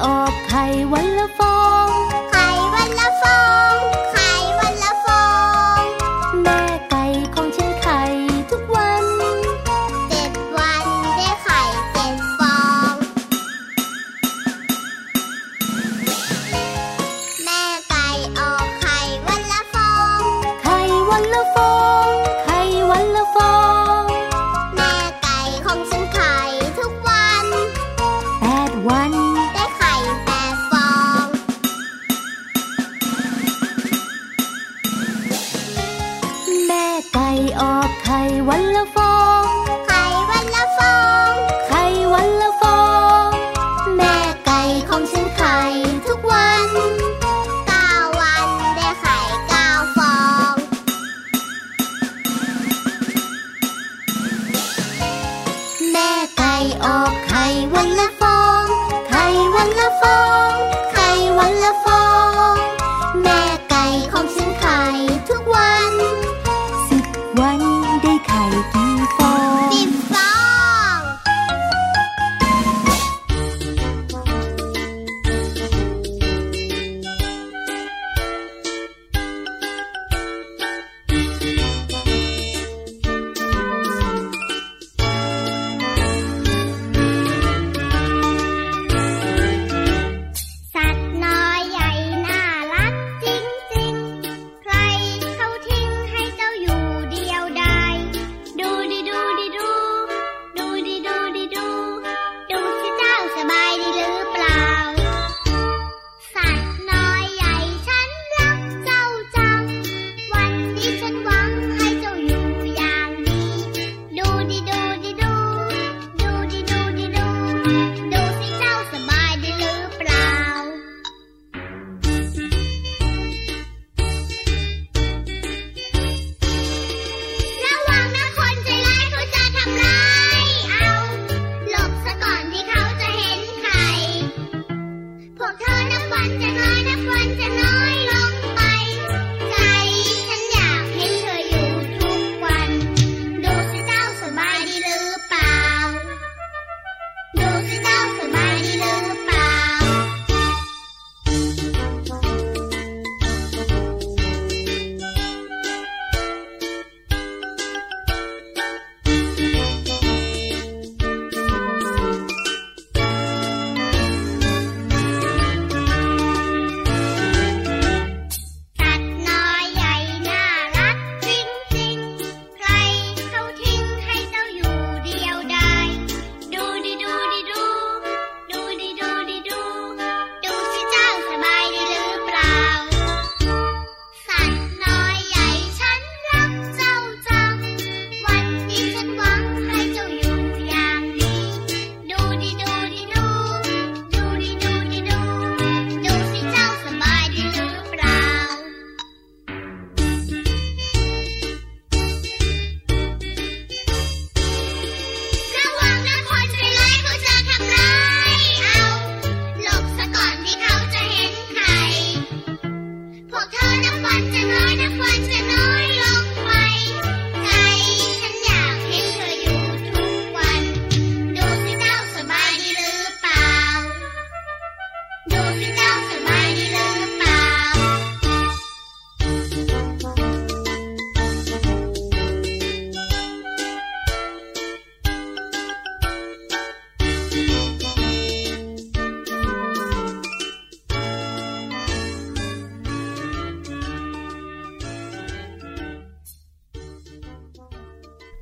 ออกไข่วันละฟอง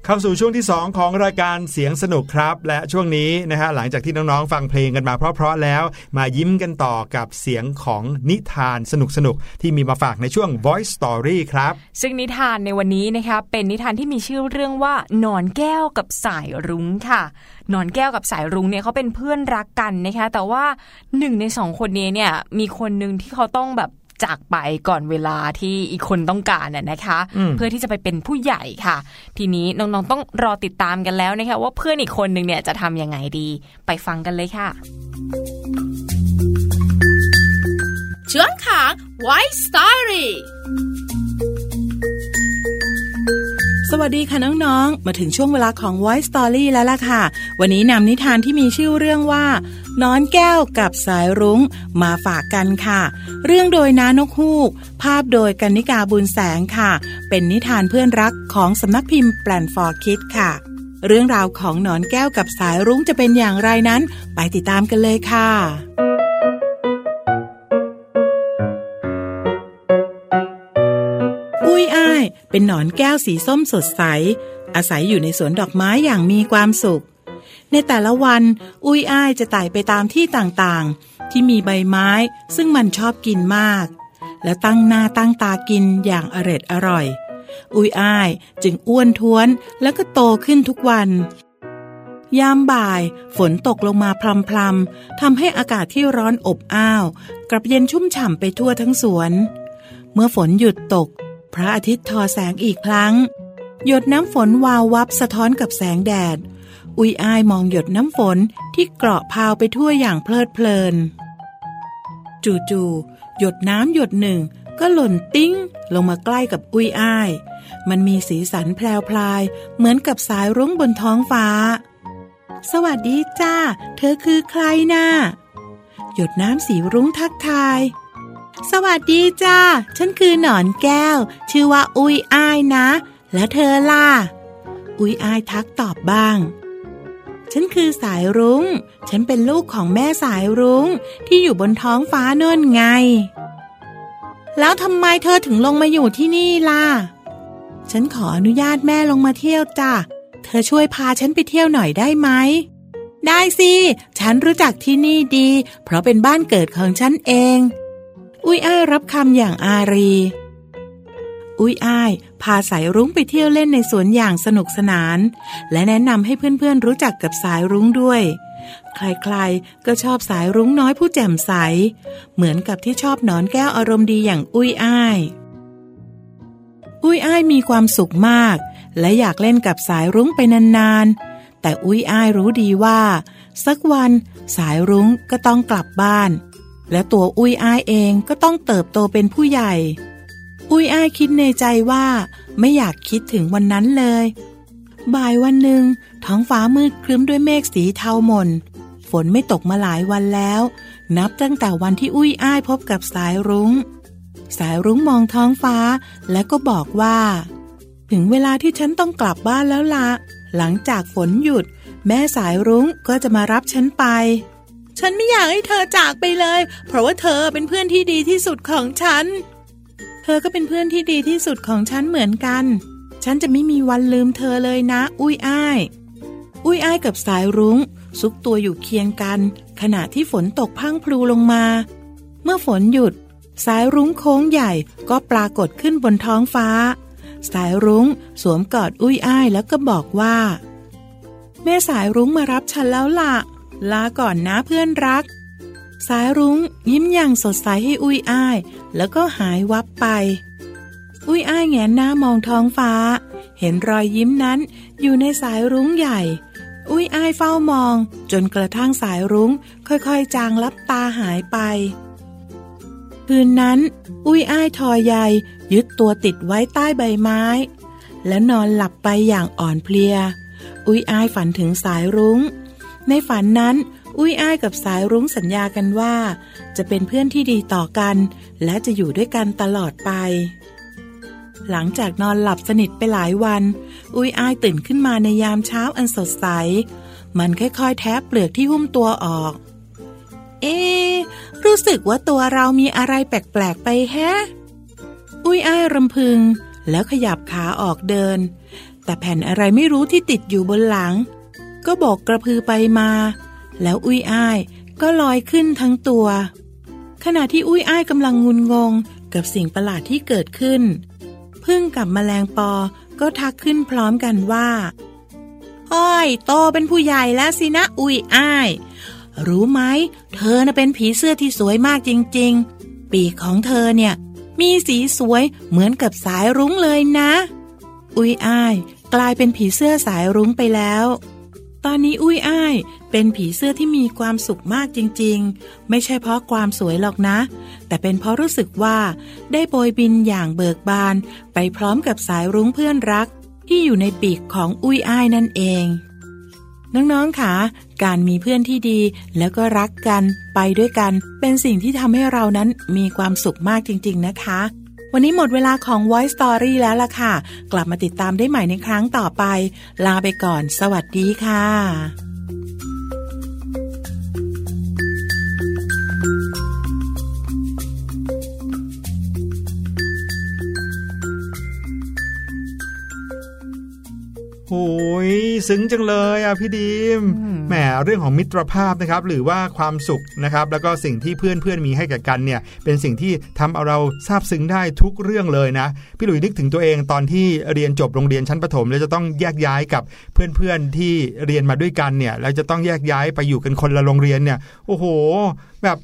เข้าสู่ช่วงที่ 2 ของรายการเสียงสนุกครับ และช่วงนี้นะฮะหลังจากที่น้องๆฟังเพลงกันมาเพราะๆแล้ว มายิ้มกันต่อกับเสียงของนิทานสนุกๆที่มีมาฝากในช่วง Voice Story ครับ ซึ่งนิทานในวันนี้นะคะเป็นนิทานที่มีชื่อเรื่องว่า นอนแก้วกับสายรุ้งค่ะนอนแก้วกับสายรุ้งเนี่ยเขาเป็นเพื่อนรักกันนะคะแต่ว่าหนึ่งในสองคนนี้เนี่ยมีคนหนึ่งที่เขาต้องแบบ จากไปก่อนเวลาที่อีกคนต้องการน่ะนะคะอืมเพื่อที่จะไปเป็นผู้ใหญ่ค่ะ ทีนี้น้องๆต้องรอติดตามกันแล้วนะคะว่าเพื่อนอีกคนหนึ่งเนี่ยจะทำยังไงดี ไปฟังกันเลยค่ะช่วงของ White Story วัสดีค่ะน้องๆ มาถึงช่วงเวลาของ Voice Story แล้วล่ะค่ะ วันนี้นำนิทานที่มีชื่อเรื่องว่า น้อนแก้วกับสายรุ้งมาฝากกันค่ะ เรื่องโดยน้านกฮูก ภาพโดยกันนิกาบุญแสงค่ะ เป็นนิทานเพื่อนรักของสำนักพิมพ์แปลนฟอร์คิดค่ะ เรื่องราวของนอนแก้วกับสายรุ้งจะเป็นอย่างไรนั้น ไปติดตามกันเลยค่ะ เป็นหนอนแก้วสีส้มสดใส อาศัยอยู่ในสวนดอกไม้อย่างมีความสุข ในแต่ละวัน อุ้ยอ้ายจะไต่ไปตามที่ต่างๆ ที่มีใบไม้ซึ่งมันชอบกินมาก แล้วตั้งหน้าตั้งตากินอย่างอร็ดอร่อย อุ้ยอ้ายจึงอ้วนท้วนแล้วก็โตขึ้นทุกวัน ยามบ่ายฝนตกลงมาพรำๆทำให้อากาศที่ร้อนอบอ้าวกลับเย็นชุ่มฉ่ำไปทั่วทั้งสวนเมื่อฝนหยุดตก พระอาทิตย์ทอแสงอีกครั้ง หยดน้ำฝนวาววับสะท้อนกับแสงแดด อุยอายมองหยดน้ำฝนที่เกราะพาวไปทั่วอย่างเพลิดเพลิน จู่ๆหยดน้ำหยดหนึ่งก็หล่นติ้งลงมาใกล้กับอุยอ้าย มันมีสีสันแพรวพลาย เหมือนกับสายรุ้งบนท้องฟ้า สวัสดีจ้า เธอคือใครนะ่ะ หยดน้ำสีรุ้งทักทาย สวัสดีจ้า ฉันคือหนอนแก้ว ชื่อว่าอุยอ้ายนะ แล้วเธอล่ะ อุยอ้ายทักตอบบ้าง ฉันคือสายรุง้ง ฉันเป็นลูกของแม่สายรุง้ง ที่อยู่บนท้องฟ้าโน่นไง แล้วทำไมเธอถึงลงมาอยู่ที่นี่ล่ะ ฉันขออนุญาตแม่ลงมาเที่ยวจ้ะ เธอช่วยพาฉันไปเที่ยวหน่อยได้ไหมได้สิ ฉันรู้จักที่นี่ดี เพราะเป็นบ้านเกิดของฉันเอง อุ้ยอ้ายรับคำอย่างอารี อุ้ยอ้ายพาสายรุ้งไปเที่ยวเล่นในสวนอย่างสนุกสนาน และแนะนำให้เพื่อนๆรู้จักกับสายรุ้งด้วย ใครๆก็ชอบสายรุ้งน้อยผู้แจ่มใส เหมือนกับที่ชอบนอนแก้วอารมณ์ดีอย่างอุ้ยอ้าย อุ้ยอ้ายมีความสุขมาก และอยากเล่นกับสายรุ้งไปนานๆ แต่อุ้ยอ้ายรู้ดีว่า สักวันสายรุ้งก็ต้องกลับบ้าน และตัวอุ้ยอ้ายเองก็ต้องเติบโตเป็นผู้ใหญ่ อุ้ยอ้ายคิดในใจว่าไม่อยากคิดถึงวันนั้นเลย บ่ายวันหนึ่งท้องฟ้ามืดครึ้มด้วยเมฆสีเทาหม่น ฝนไม่ตกมาหลายวันแล้ว นับตั้งแต่วันที่อุ้ยอ้ายพบกับสายรุง้ง สายรุ้งมองท้องฟ้า และก็บอกว่า ถึงเวลาที่ฉันต้องกลับบ้านแล้วละหลังจากฝนหยุด แม่สายรุ้งก็จะมารับฉันไป ฉันไม่อยากให้เธอจากไปเลย เพราะว่าเธอเป็นเพื่อนที่ดีที่สุดของฉัน เธอก็เป็นเพื่อนที่ดีที่สุดของฉันเหมือนกัน ฉันจะไม่มีวันลืมเธอเลยนะ อุ้ยอ้าย อุ้ยอ้ายกับสายรุง้ง ซุกตัวอยู่เคียงกัน ขณะที่ฝนตกพังพลูลงมา เมื่อฝนหยุด สายรุ้งโค้งใหญ่ก็ปรากฏขึ้นบนท้องฟ้า สายรุ้งสวมกอดอุ้ยอ้ายแล้วก็บอกว่า แม่สายรุ้งมารับฉันแล้วล่ะ ลาก่อนนะเพื่อนรัก สายรุ้งยิ้มอย่างสดใสให้อุ้ยอ้าย แล้วก็หายวับไป อุ้ยอ้ายแงนหน้ามองท้องฟ้า เห็นรอยยิ้มนั้นอยู่ในสายรุ้งใหญ่ อุ้ยอ้ายเฝ้ามอง จนกระทั่งสายรุ้งค่อยๆ จางลับตาหายไป คืนนั้น อุ้ยอ้ายทอใยยึดตัวติดไว้ใต้ใบไม้ และนอนหลับไปอย่างอ่อนเพลีย อุ้ยอ้ายฝันถึงสายรุง้ง ในฝันนั้น อุ้ยอ้ายกับสายรุ้งสัญญากันว่า จะเป็นเพื่อนที่ดีต่อกัน และจะอยู่ด้วยกันตลอดไป หลังจากนอนหลับสนิทไปหลายวัน อุ้ยอ้ายตื่นขึ้นมาในยามเช้าอันสดใส มันค่อยๆ แทบเปลือกที่หุ้มตัวออก เอ๊รู้สึกว่าตัวเรามีอะไรแปลกๆไปแฮะ อุ้ยอ้ายรำพึง แล้วขยับขาออกเดิน แต่แผ่นอะไรไม่รู้ที่ติดอยู่บนหลัง ก็บอกกระพือไปมา แล้วอุ้ยอ้ายก็ลอยขึ้นทั้งตัว ขณะที่อุ้ยอ้ายกำลังงุนงงกับสิ่งประหลาดที่เกิดขึ้น พึ่งกับแมลงปอก็ทักขึ้นพร้อมกันว่าอ้อยโตเป็นผู้ใหญ่แล้วสินะอุ้ยอ้าย รู้ไหม เธอน่ะเป็นผีเสื้อที่สวยมากจริง ๆ ปีกของเธอเนี่ย มีสีสวยเหมือนกับสายรุ้งเลยนะ อุ้ยอ้าย กลายเป็นผีเสื้อสายรุ้งไปแล้ว ตอนนี้อุ้ยอ้าย เป็นผีเสื้อที่มีความสุขมากจริงๆ ไม่ใช่เพราะความสวยหรอกนะ แต่เป็นเพราะรู้สึกว่า ได้โบยบินอย่างเบิกบาน ไปพร้อมกับสายรุ้งเพื่อนรัก ที่อยู่ในปีกของอุ้ยอ้ายนั่นเอง น้องๆค่ะการมีเพื่อนที่ดีแล้วก็รักกันไปด้วยกัน เป็นสิ่งที่ทำให้เรานั้นมีความสุขมากจริง ๆ นะคะ วันนี้หมดเวลาของ Voice Story แล้วล่ะค่ะ กลับมาติดตามได้ใหม่ในครั้งต่อไป ลาไปก่อน สวัสดีค่ะโอ้ ซึ้งจังเลยอะพี่ดีมแหมเรื่องของมิตรภาพนะครับ หรือว่าความสุขนะครับ แล้วก็สิ่งที่เพื่อนเพื่อนๆมีให้กับกันเนี่ย เป็นสิ่งที่ทำเอาเราซาบซึ้งได้ทุกเรื่องเลยนะ พี่หลุยนึกถึงตัวเองตอนที่เรียนจบโรงเรียนชั้นประถม แล้วจะต้องแยกย้ายกับเพื่อนๆที่เรียนมาด้วยกันเนี่ยแล้วจะต้องแยกย้ายไปอยู่กันคนละโรงเรียนเนี่ย โอ้โห แบบ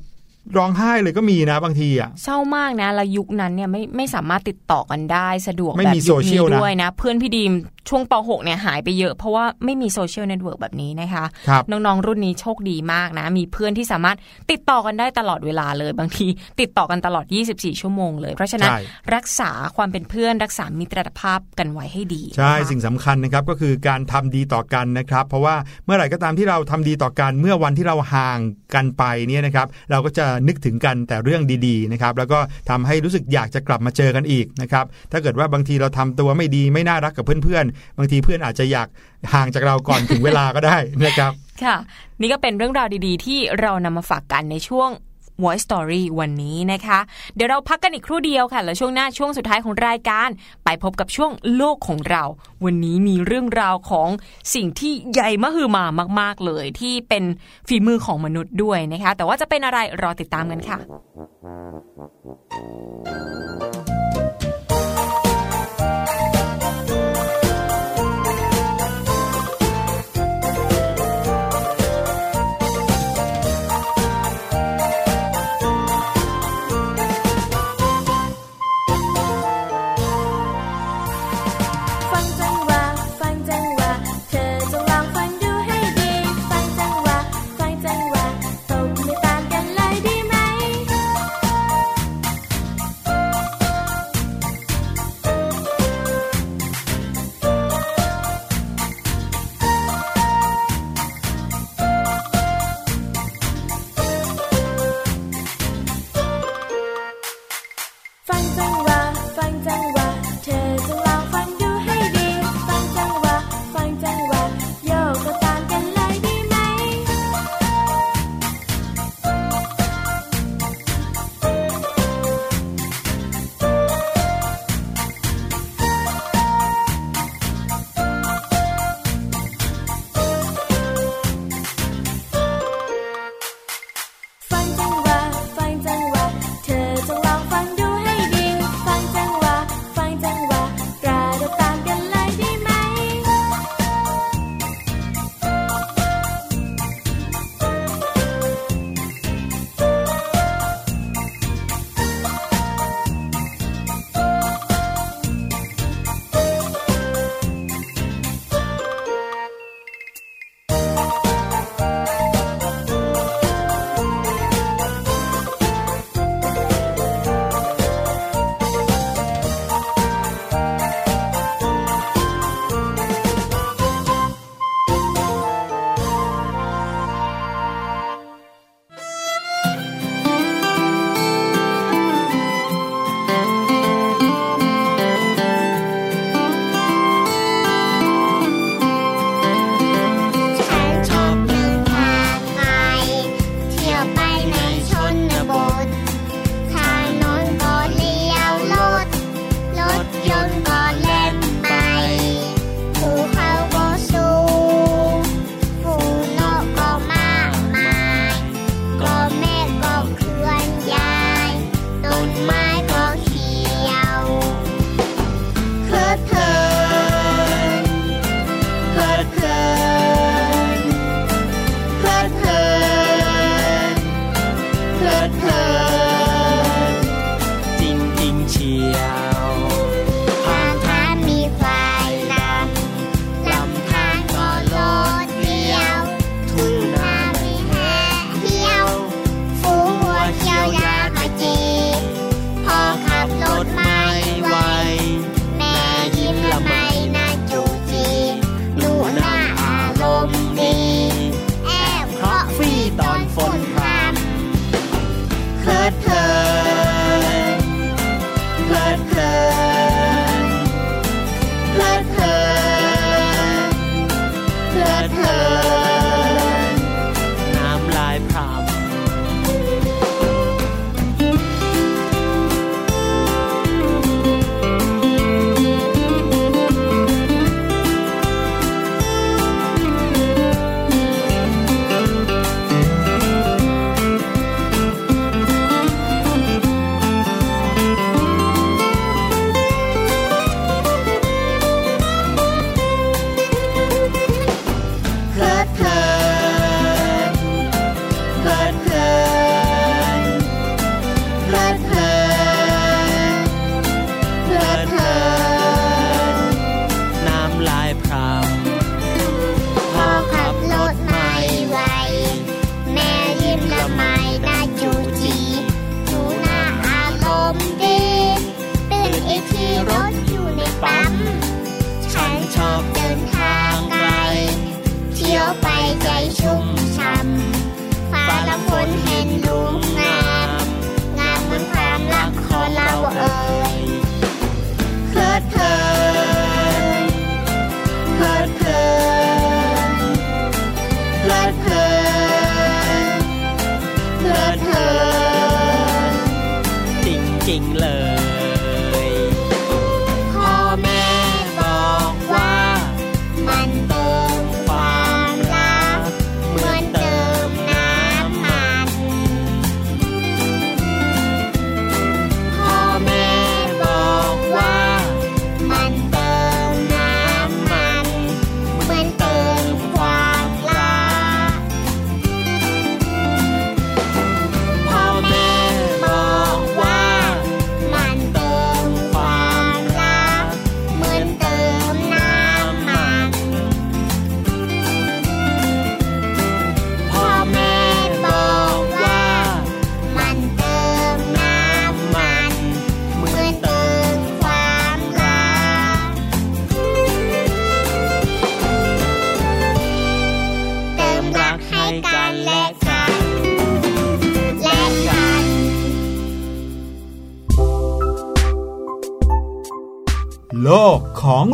ร้องไห้เลยก็มีนะบางทีอะเศร้ามากนะแล้วยุคนั้นเนี่ยไม่ไม่สามารถติดต่อกันได้สะดวกไม่แบบมียุคโซเชีนี้ยลนะด้วยนะ เพื่อนพี่ดีมช่วงป .6 เนี่ยหายไปเยอะ เพราะว่าไม่มี social network แบบนี้นะคะครับน้องๆรุ่นนี้โชคดีมากนะ มีเพื่อนที่สามารถติดต่อกันได้ตลอดเวลาเลยบางทีติดต่อกันตลอด 24 ชั่วโมงเลย เพราะฉะนั้นใช่รักษาความเป็นเพื่อนรักษามิตรภาพกันไว้ให้ดี ใช่นะคะสิ่งสำคัญนะครับก็คือการทำดีต่อกันนะครับ เพราะว่าเมื่อไหร่ก็ตามที่เราทำดีต่อกันเมื่อวันที่เราห่างกันไปเนี่ยนะครับ เราก็จะนึกถึงกันแต่เรื่องดีๆนะครับแล้วก็ทำให้รู้สึกอยากจะกลับมาเจอกันอีกนะครับถ้าเกิดว่าบางทีเราทำตัวไม่ดีไม่น่ารักกับเพื่อนๆ บางทีเพื่อนอาจจะอยากห่างจากเราก่อนถึงเวลาก็ได้นะครับ ค่ะ นี่ก็เป็นเรื่องราวดีๆ ที่เรานำมาฝากกันในช่วง Voice Story วันนี้นะคะ เดี๋ยวเราพักกันอีกครู่เดียวค่ะ แล้วช่วงหน้าช่วงสุดท้ายของรายการ ไปพบกับช่วงโลกของเรา วันนี้มีเรื่องราวของสิ่งที่ใหญ่มหึมามาก ๆ เลยที่เป็นฝีมือของมนุษย์ด้วยนะคะ แต่ว่าจะเป็นอะไรรอติดตามกันค่ะ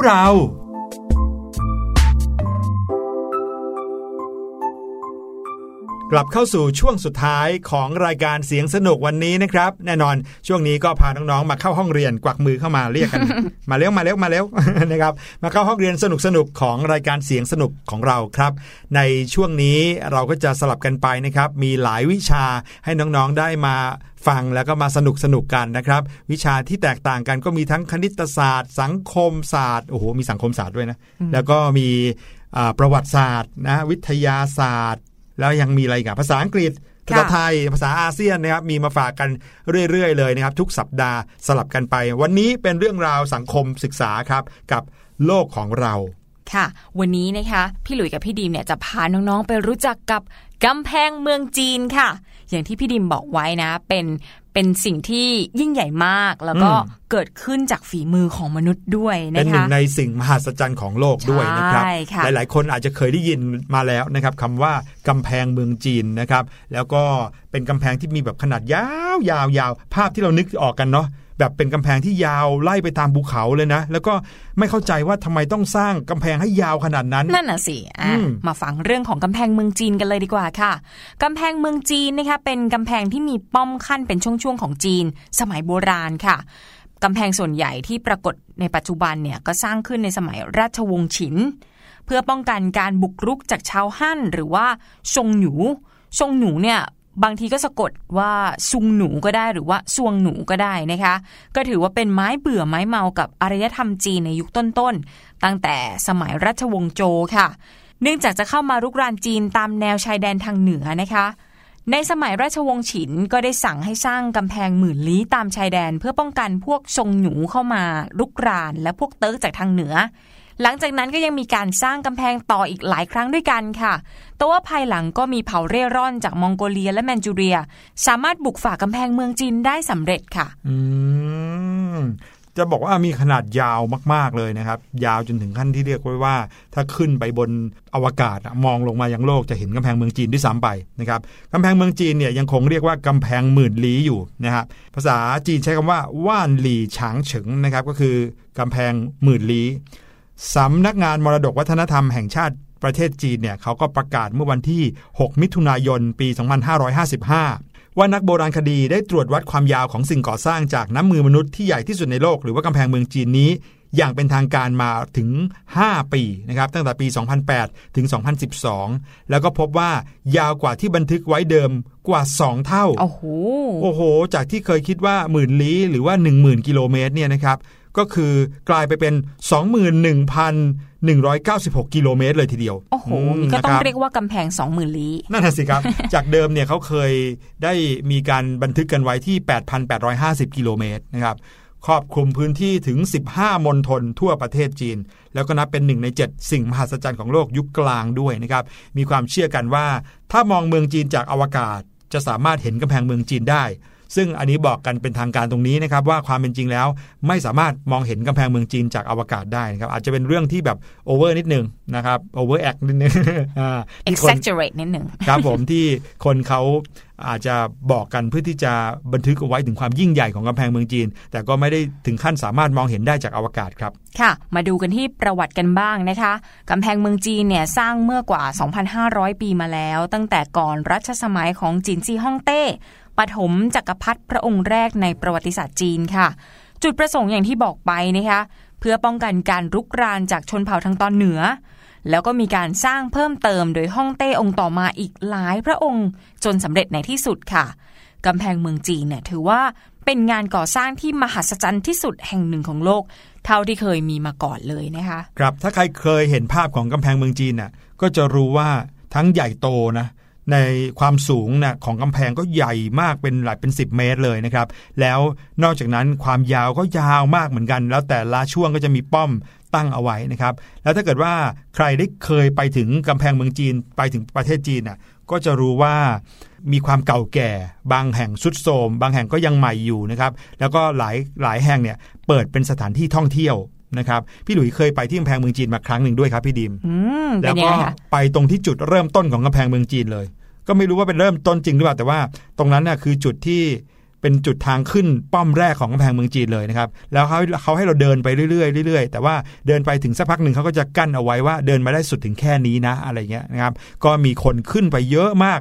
ข กลับเข้าสู่ช่วงสุดท้ายของรายการเสียงสนุกวันนี้นะครับ แน่นอนช่วงนี้ก็พาน้องๆมาเข้าห้องเรียนกวักมือเข้ามาเรียกกัน มาเร็วมาเร็วมาเร็วนะครับมาเข้าห้องเรียนสนุกสนุกของรายการเสียงสนุกของเราครับ ในช่วงนี้เราก็จะสลับกันไปนะครับ มีหลายวิชาให้น้องๆได้มาฟังแล้วก็มาสนุกสนุกกันนะครับ วิชาที่แตกต่างกันก็มีทั้งคณิตศาสตร์ สังคมศาสตร์โอ้โหมีสังคมศาสตร์ด้วยนะแล้วก็มีประวัติศาสตร์นะวิทยาศาสตร์ แล้วยังมีอะไรอีกับภาษาอังกฤษภาษาไทยภาษาอาเซียนนะครับมีมาฝากกันเรื่อยๆเลยนะครับ ทุกสัปดาห์สลับกันไป วันนี้เป็นเรื่องราวสังคมศึกษาครับกับโลกของเราค่ะ วันนี้นะคะพี่หลุยกับพี่ดีมเนี่ยจะพาน้องๆไปรู้จักกับกำแพงเมืองจีนค่ะ อย่างที่พี่ดิมบอกไว้นะ เป็น เป็นสิ่งที่ยิ่งใหญ่มากแล้วก็อืมเกิดขึ้นจากฝีมือของมนุษย์ด้วยเป็นนะหนึ่คะงในสิ่งมหัศจรรย์ของโลกด้วยนะครับใช่ค่ะหลาย ๆ คนอาจจะเคยได้ยินมาแล้วนะครับคำว่ากำแพงเมืองจีนนะครับ แล้วก็เป็นกำแพงที่มีแบบขนาดยาวยาวยาวภาพที่เรานึกออกกันเนาะ แบบเป็นกำแพงที่ยาวไล่ไปตามภูเขาเลยนะ แล้วก็ไม่เข้าใจว่าทำไมต้องสร้างกำแพงให้ยาวขนาดนั้น นั่นน่ะสิอะอืมมาฟังเรื่องของกำแพงเมืองจีนกันเลยดีกว่าค่ะกำแพงเมืองจีนนะคะเป็นกำแพงที่มีป้อมขั้นเป็นช่วงๆของจีน สมัยโบราณค่ะกำแพงส่วนใหญ่ที่ปรากฏในปัจจุบันเนี่ยก็สร้างขึ้นในสมัยราชวงศ์ฉิน เพื่อป้องกันการบุกรุกจากชาวฮั่นหรือว่าชงหนูชงหนูเนี่ย บางทีก็สะกดว่าซุงหนูก็ได้หรือว่าซวงหนูก็ได้นะคะ ก็ถือว่าเป็นไม้เบื่อไม้เมากับอารยธรรมจีนในยุคต้นๆ ตั้งแต่สมัยราชวงศ์โจค่ะ เนื่องจากจะเข้ามารุกรานจีนตามแนวชายแดนทางเหนือนะคะในสมัยราชวงศ์ฉินก็ได้สั่งให้สร้างกำแพงหมื่นลี้ตามชายแดน เพื่อป้องกันพวกชงหนูเข้ามารุกรานและพวกเติร์กจากทางเหนือ หลังจากนั้นก็ยังมีการสร้างกำแพงต่ออีกหลายครั้งด้วยกันค่ะ แต่ว่าภายหลังก็มีเผ่าเร่ร่อนจากมองโกเลียและแมนจูเรีย สามารถบุกฝ่ากำแพงเมืองจีนได้สำเร็จค่ะ อืมจะบอกว่ามีขนาดยาวมาก ๆ เลยนะครับ ยาวจนถึงขั้นที่เรียกไว้ว่า ถ้าขึ้นไปบนอวกาศมองลงมายังโลกจะเห็นกำแพงเมืองจีนด้วยซ้ำไปนะครับกำแพงเมืองจีนเนี่ยยังคงเรียกว่ากำแพงหมื่นลี้อยู่นะครับภาษาจีนใช้คำว่าว่านหลีฉางเฉิงนะครับก็คือกำแพงหมื่นลี้สำนักงานมรดกวัฒนธรรมแห่งชาติ ประเทศจีนเนี่ยเขาก็ประกาศเมื่อวันที่ 6 มิถุนายน ปี 2555 ว่านักโบราณคดีได้ตรวจวัดความยาวของสิ่งก่อสร้างจากน้ำมือมนุษย์ที่ใหญ่ที่สุดในโลกหรือว่ากำแพงเมืองจีนนี้ อย่างเป็นทางการมาถึง 5 ปีนะครับตั้งแต่ปี 2008 ถึง 2012 แล้วก็พบว่ายาวกว่าที่บันทึกไว้เดิมกว่า 2 เท่า โอ้โหโอ้โหจากที่เคยคิดว่าหมื่นลี้หรือว่า 10,000 กิโลเมตรเนี่ยนะครับ ก็คือกลายไปเป็น 21,196 กิโลเมตรเลยทีเดียว โอ้โหมก็ต้องนะคบเรียกว่ากำแพงสองหมื่นลี้ นั่นน่ะสิครับ จากเดิมเนี่ยเขาเคยได้มีการบันทึกกันไว้ที่ 8,850 กิโลเมตรนะครับ ครอบคลุมพื้นที่ถึง 15 มณฑลทั่วประเทศจีน แล้วก็นับเป็นหนึ่งใน 7 สิ่งมหัศจรรย์ของโลกยุคกลางด้วยนะครับ มีความเชื่อกันว่า ถ้ามองเมืองจีนจากอวกาศจะสามารถเห็นกำแพงเมืองจีนได้ ซึ่งอันนี้บอกกันเป็นทางการตรงนี้นะครับว่าความเป็นจริงแล้ว ไม่สามารถมองเห็นกำแพงเมืองจีนจากอวกาศได้นะครับอาจจะเป็นเรื่องที่แบบ over นิดนึงนะครับ overact นิดนึงอ่าที่คน exaggerate นิดหนึ่งครับผมที่คนเขาอาจจะบอกกันเพื่อที่จะบันทึกเอาไว้ถึงความยิ่งใหญ่ของกำแพงเมืองจีน แต่ก็ไม่ได้ถึงขั้นสามารถมองเห็นได้จากอวกาศครับ ค่ะ มาดูกันที่ประวัติกันบ้างนะคะกำแพงเมืองจีนเนี่ยสร้างเมื่อกว่า 2,500 ปีมาแล้ว ตั้งแต่ก่อนรัชสมัยของจินซีฮ่องเต้ ปฐมจักรพรรดิพระองค์แรกในประวัติศาสตร์จีนค่ะ จุดประสงค์อย่างที่บอกไปนะคะเพื่อป้องกันการรุกรานจากชนเผ่าทางตอนเหนือ แล้วก็มีการสร้างเพิ่มเติมโดยฮ่องเต้องค์ต่อมาอีกหลายพระองค์จนสำเร็จในที่สุดค่ะกำแพงเมืองจีนเนี่ยถือว่าเป็นงานก่อสร้างที่มหัศจรรย์ที่สุดแห่งหนึ่งของโลก เท่าที่เคยมีมาก่อนเลยนะคะ ครับถ้าใครเคยเห็นภาพของกำแพงเมืองจีนน่ะก็จะรู้ว่าทั้งใหญ่โตนะ ในความสูงนะของกำแพงก็ใหญ่มากเป็นหลายเป็น 10 เมตรเลยนะครับ แล้วนอกจากนั้นความยาวก็ยาวมากเหมือนกัน แล้วแต่ละช่วงก็จะมีป้อมตั้งเอาไว้นะครับ แล้วถ้าเกิดว่าใครได้เคยไปถึงกำแพงเมืองจีนไปถึงประเทศจีนน่ะก็จะรู้ว่ามีความเก่าแก่ บางแห่งสุดโทรมบางแห่งก็ยังใหม่อยู่นะครับ แล้วก็หลายหลายแห่งเนี่ยเปิดเป็นสถานที่ท่องเที่ยวนะครับพี่หลุยเคยไปที่กำแพงเมืองจีนมาครั้งหนึ่งด้วยครับพี่ดิมอืมเป็แล้นวยังก็ไงคะไปตรงที่จุดเริ่มต้นของกำแพงเมืองจีนเลย ก็ไม่รู้ว่าเป็นเริ่มต้นจริงหรือเปล่าแต่ว่า ตรงนั้นน่ะคือจุดที่เป็นจุดทางขึ้นป้อมแรกของกำแพงเมืองจีนเลยนะครับแล้วเขาเขาให้เราเดินไปเรื่อยๆเรื่อยๆแต่ว่าเดินไปถึงสักพักหนึ่งเขาก็จะกั้นเอาไว้ว่าเดินมาได้สุดถึงแค่นี้นะอะไรเงี้ยนะครับ ก็มีคนขึ้นไปเยอะมาก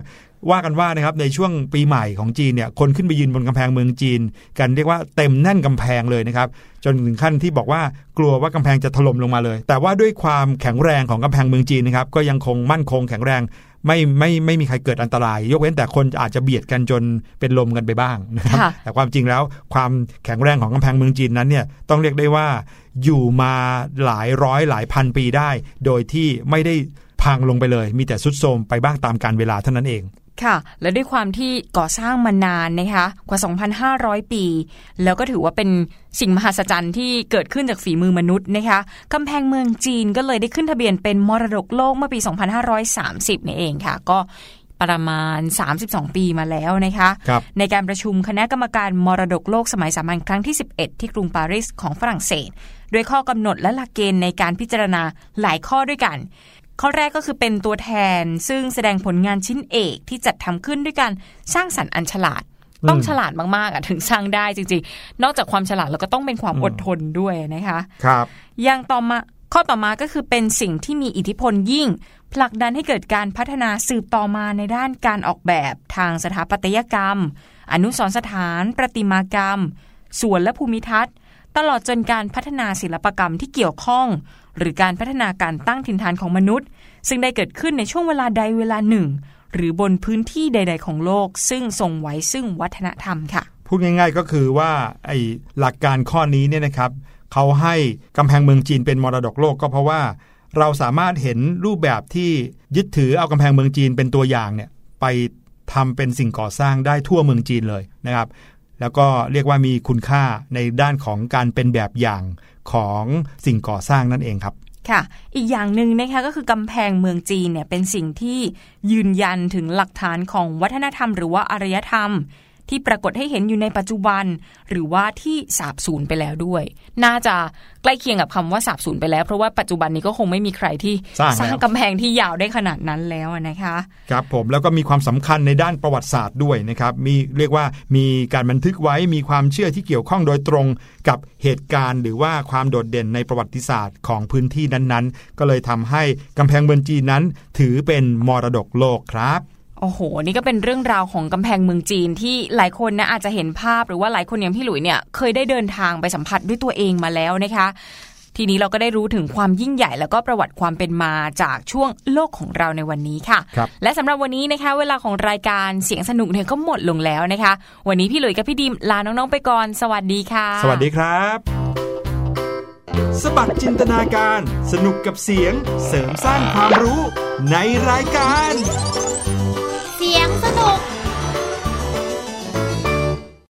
ว่ากันว่านะครับในช่วงปีใหม่ของจีนเนี่ยคนขึ้นไปยืนบนกำแพงเมืองจีน กันเรียกว่าเต็มแน่นกำแพงเลยนะครับ จนถึงขั้นที่บอกว่ากลัวว่ากำแพงจะถล่มลงมาเลย แต่ว่าด้วยความแข็งแรงของกำแพงเมืองจีนนะครับก็ยังคงมั่นคงแข็งแรง ไม่ไม่ไม่มีใครเกิดอันตราย ยกเว้นแต่คนอาจจะเบียดกันจนเป็นลมกันไปบ้างนะครับค่ะแต่ความจริงแล้วความแข็งแรงของกำแพงเมืองจีนนั้นเนี่ยต้องเรียกได้ว่าอยู่มาหลายร้อยหลายพันปีได้ โดยที่ไม่ได้พังลงไปเลย มีแต่สุดโทรมไปบ้างตามการเวลาเท่านั้นเอง ค่ะ และด้วยความที่ก่อสร้างมานานนะคะกว่า 2,500 ปี แล้วก็ถือว่าเป็นสิ่งมหัศจรรย์ที่เกิดขึ้นจากฝีมือมนุษย์นะคะกำแพงเมืองจีนก็เลยได้ขึ้นทะเบียนเป็นมรดกโลกเมื่อปี 2530นี่เองค่ะ ก็ประมาณ 32 ปีมาแล้วนะคะครับในการประชุมคณะกรรมการมรดกโลกสมัยสามัญครั้งที่ 11 ที่กรุงปารีสของฝรั่งเศส ด้วยข้อกำหนดและหลักเกณฑ์ในการพิจารณาหลายข้อด้วยกัน ข้อแรกก็คือเป็นตัวแทนซึ่งแสดงผลงานชิ้นเอกที่จัดทำขึ้นด้วยการสร้างสรรค์อันฉลาด ต้องฉลาดมากๆอะถึงสร้างได้จริง ๆ นอกจากความฉลาดแล้วก็ต้องเป็นความอดทนด้วยนะคะครับอย่างต่อมาข้อต่อมาก็คือเป็นสิ่งที่มีอิทธิพลยิ่ง ผลักดันให้เกิดการพัฒนาสืบต่อมาในด้านการออกแบบทางสถาปัตยกรรม อนุสรณ์สถาน ประติมากรรม สวนและภูมิทัศน์ ตลอดจนการพัฒนาศิลปกรรมที่เกี่ยวข้อง หรือการพัฒนาการตั้งถิ่นฐานของมนุษย์ ซึ่งได้เกิดขึ้นในช่วงเวลาใดเวลาหนึ่ง หรือบนพื้นที่ใด ๆ ของโลก ซึ่งทรงไว้ซึ่งวัฒนธรรมค่ะ พูดง่ายๆก็คือว่าไอ้หลักการข้อนี้เนี่ยนะครับเขาให้กำแพงเมืองจีนเป็นมรดกโลกก็เพราะว่า เราสามารถเห็นรูปแบบที่ยึดถือเอากำแพงเมืองจีนเป็นตัวอย่างเนี่ยไปทำเป็นสิ่งก่อสร้างได้ทั่วเมืองจีนเลยนะครับ แล้วก็เรียกว่ามีคุณค่าในด้านของการเป็นแบบอย่างของสิ่งก่อสร้างนั่นเองครับค่ะ อีกอย่างหนึ่งนะคะก็คือกำแพงเมืองจีนเนี่ยเป็นสิ่งที่ยืนยันถึงหลักฐานของวัฒนธรรม หรือว่าอารยธรรม ที่ปรากฏให้เห็นอยู่ในปัจจุบัน หรือว่าที่สาบสูญไปแล้วด้วย น่าจะใกล้เคียงกับคำว่าสาบสูญไปแล้ว เพราะว่าปัจจุบันนี้ก็คงไม่มีใครที่สร้างแล้วงกำแพงที่ยาวได้ขนาดนั้นแล้วนะคะครับผมแล้วก็มีความสำคัญในด้านประวัติศาสตร์ด้วยนะครับมีเรียกว่ามีการบันทึกไว้มีความเชื่อที่เกี่ยวข้องโดยตรงกับเหตุการณ์ หรือว่าความโดดเด่นในประวัติศาสตร์ของพื้นที่นั้นๆ ก็เลยทำให้กำแพงเมืองจีนนั้น ถือเป็นมรดกโลกครับโอ้โห นี่ก็เป็นเรื่องราวของกำแพงเมืองจีนที่หลายคนนะอาจจะเห็นภาพหรือว่าหลายคนอย่างพี่หลุยเนี่ยเคยได้เดินทางไปสัมผัสด้วยตัวเองมาแล้วนะคะ ทีนี้เราก็ได้รู้ถึงความยิ่งใหญ่ แล้วก็ประวัติความเป็นมาจากช่วงโลกของเราในวันนี้ค่ะครับและสำหรับวันนี้นะคะ เวลาของรายการเสียงสนุกเนี่ยก็หมดลงแล้วนะคะ วันนี้พี่หลุยกับพี่ดิมลาน้องๆไปก่อน สวัสดีค่ะ สวัสดีครับสบัดจินตนาการสนุกกับเสียงเสริมสร้างความรู้ในรายการ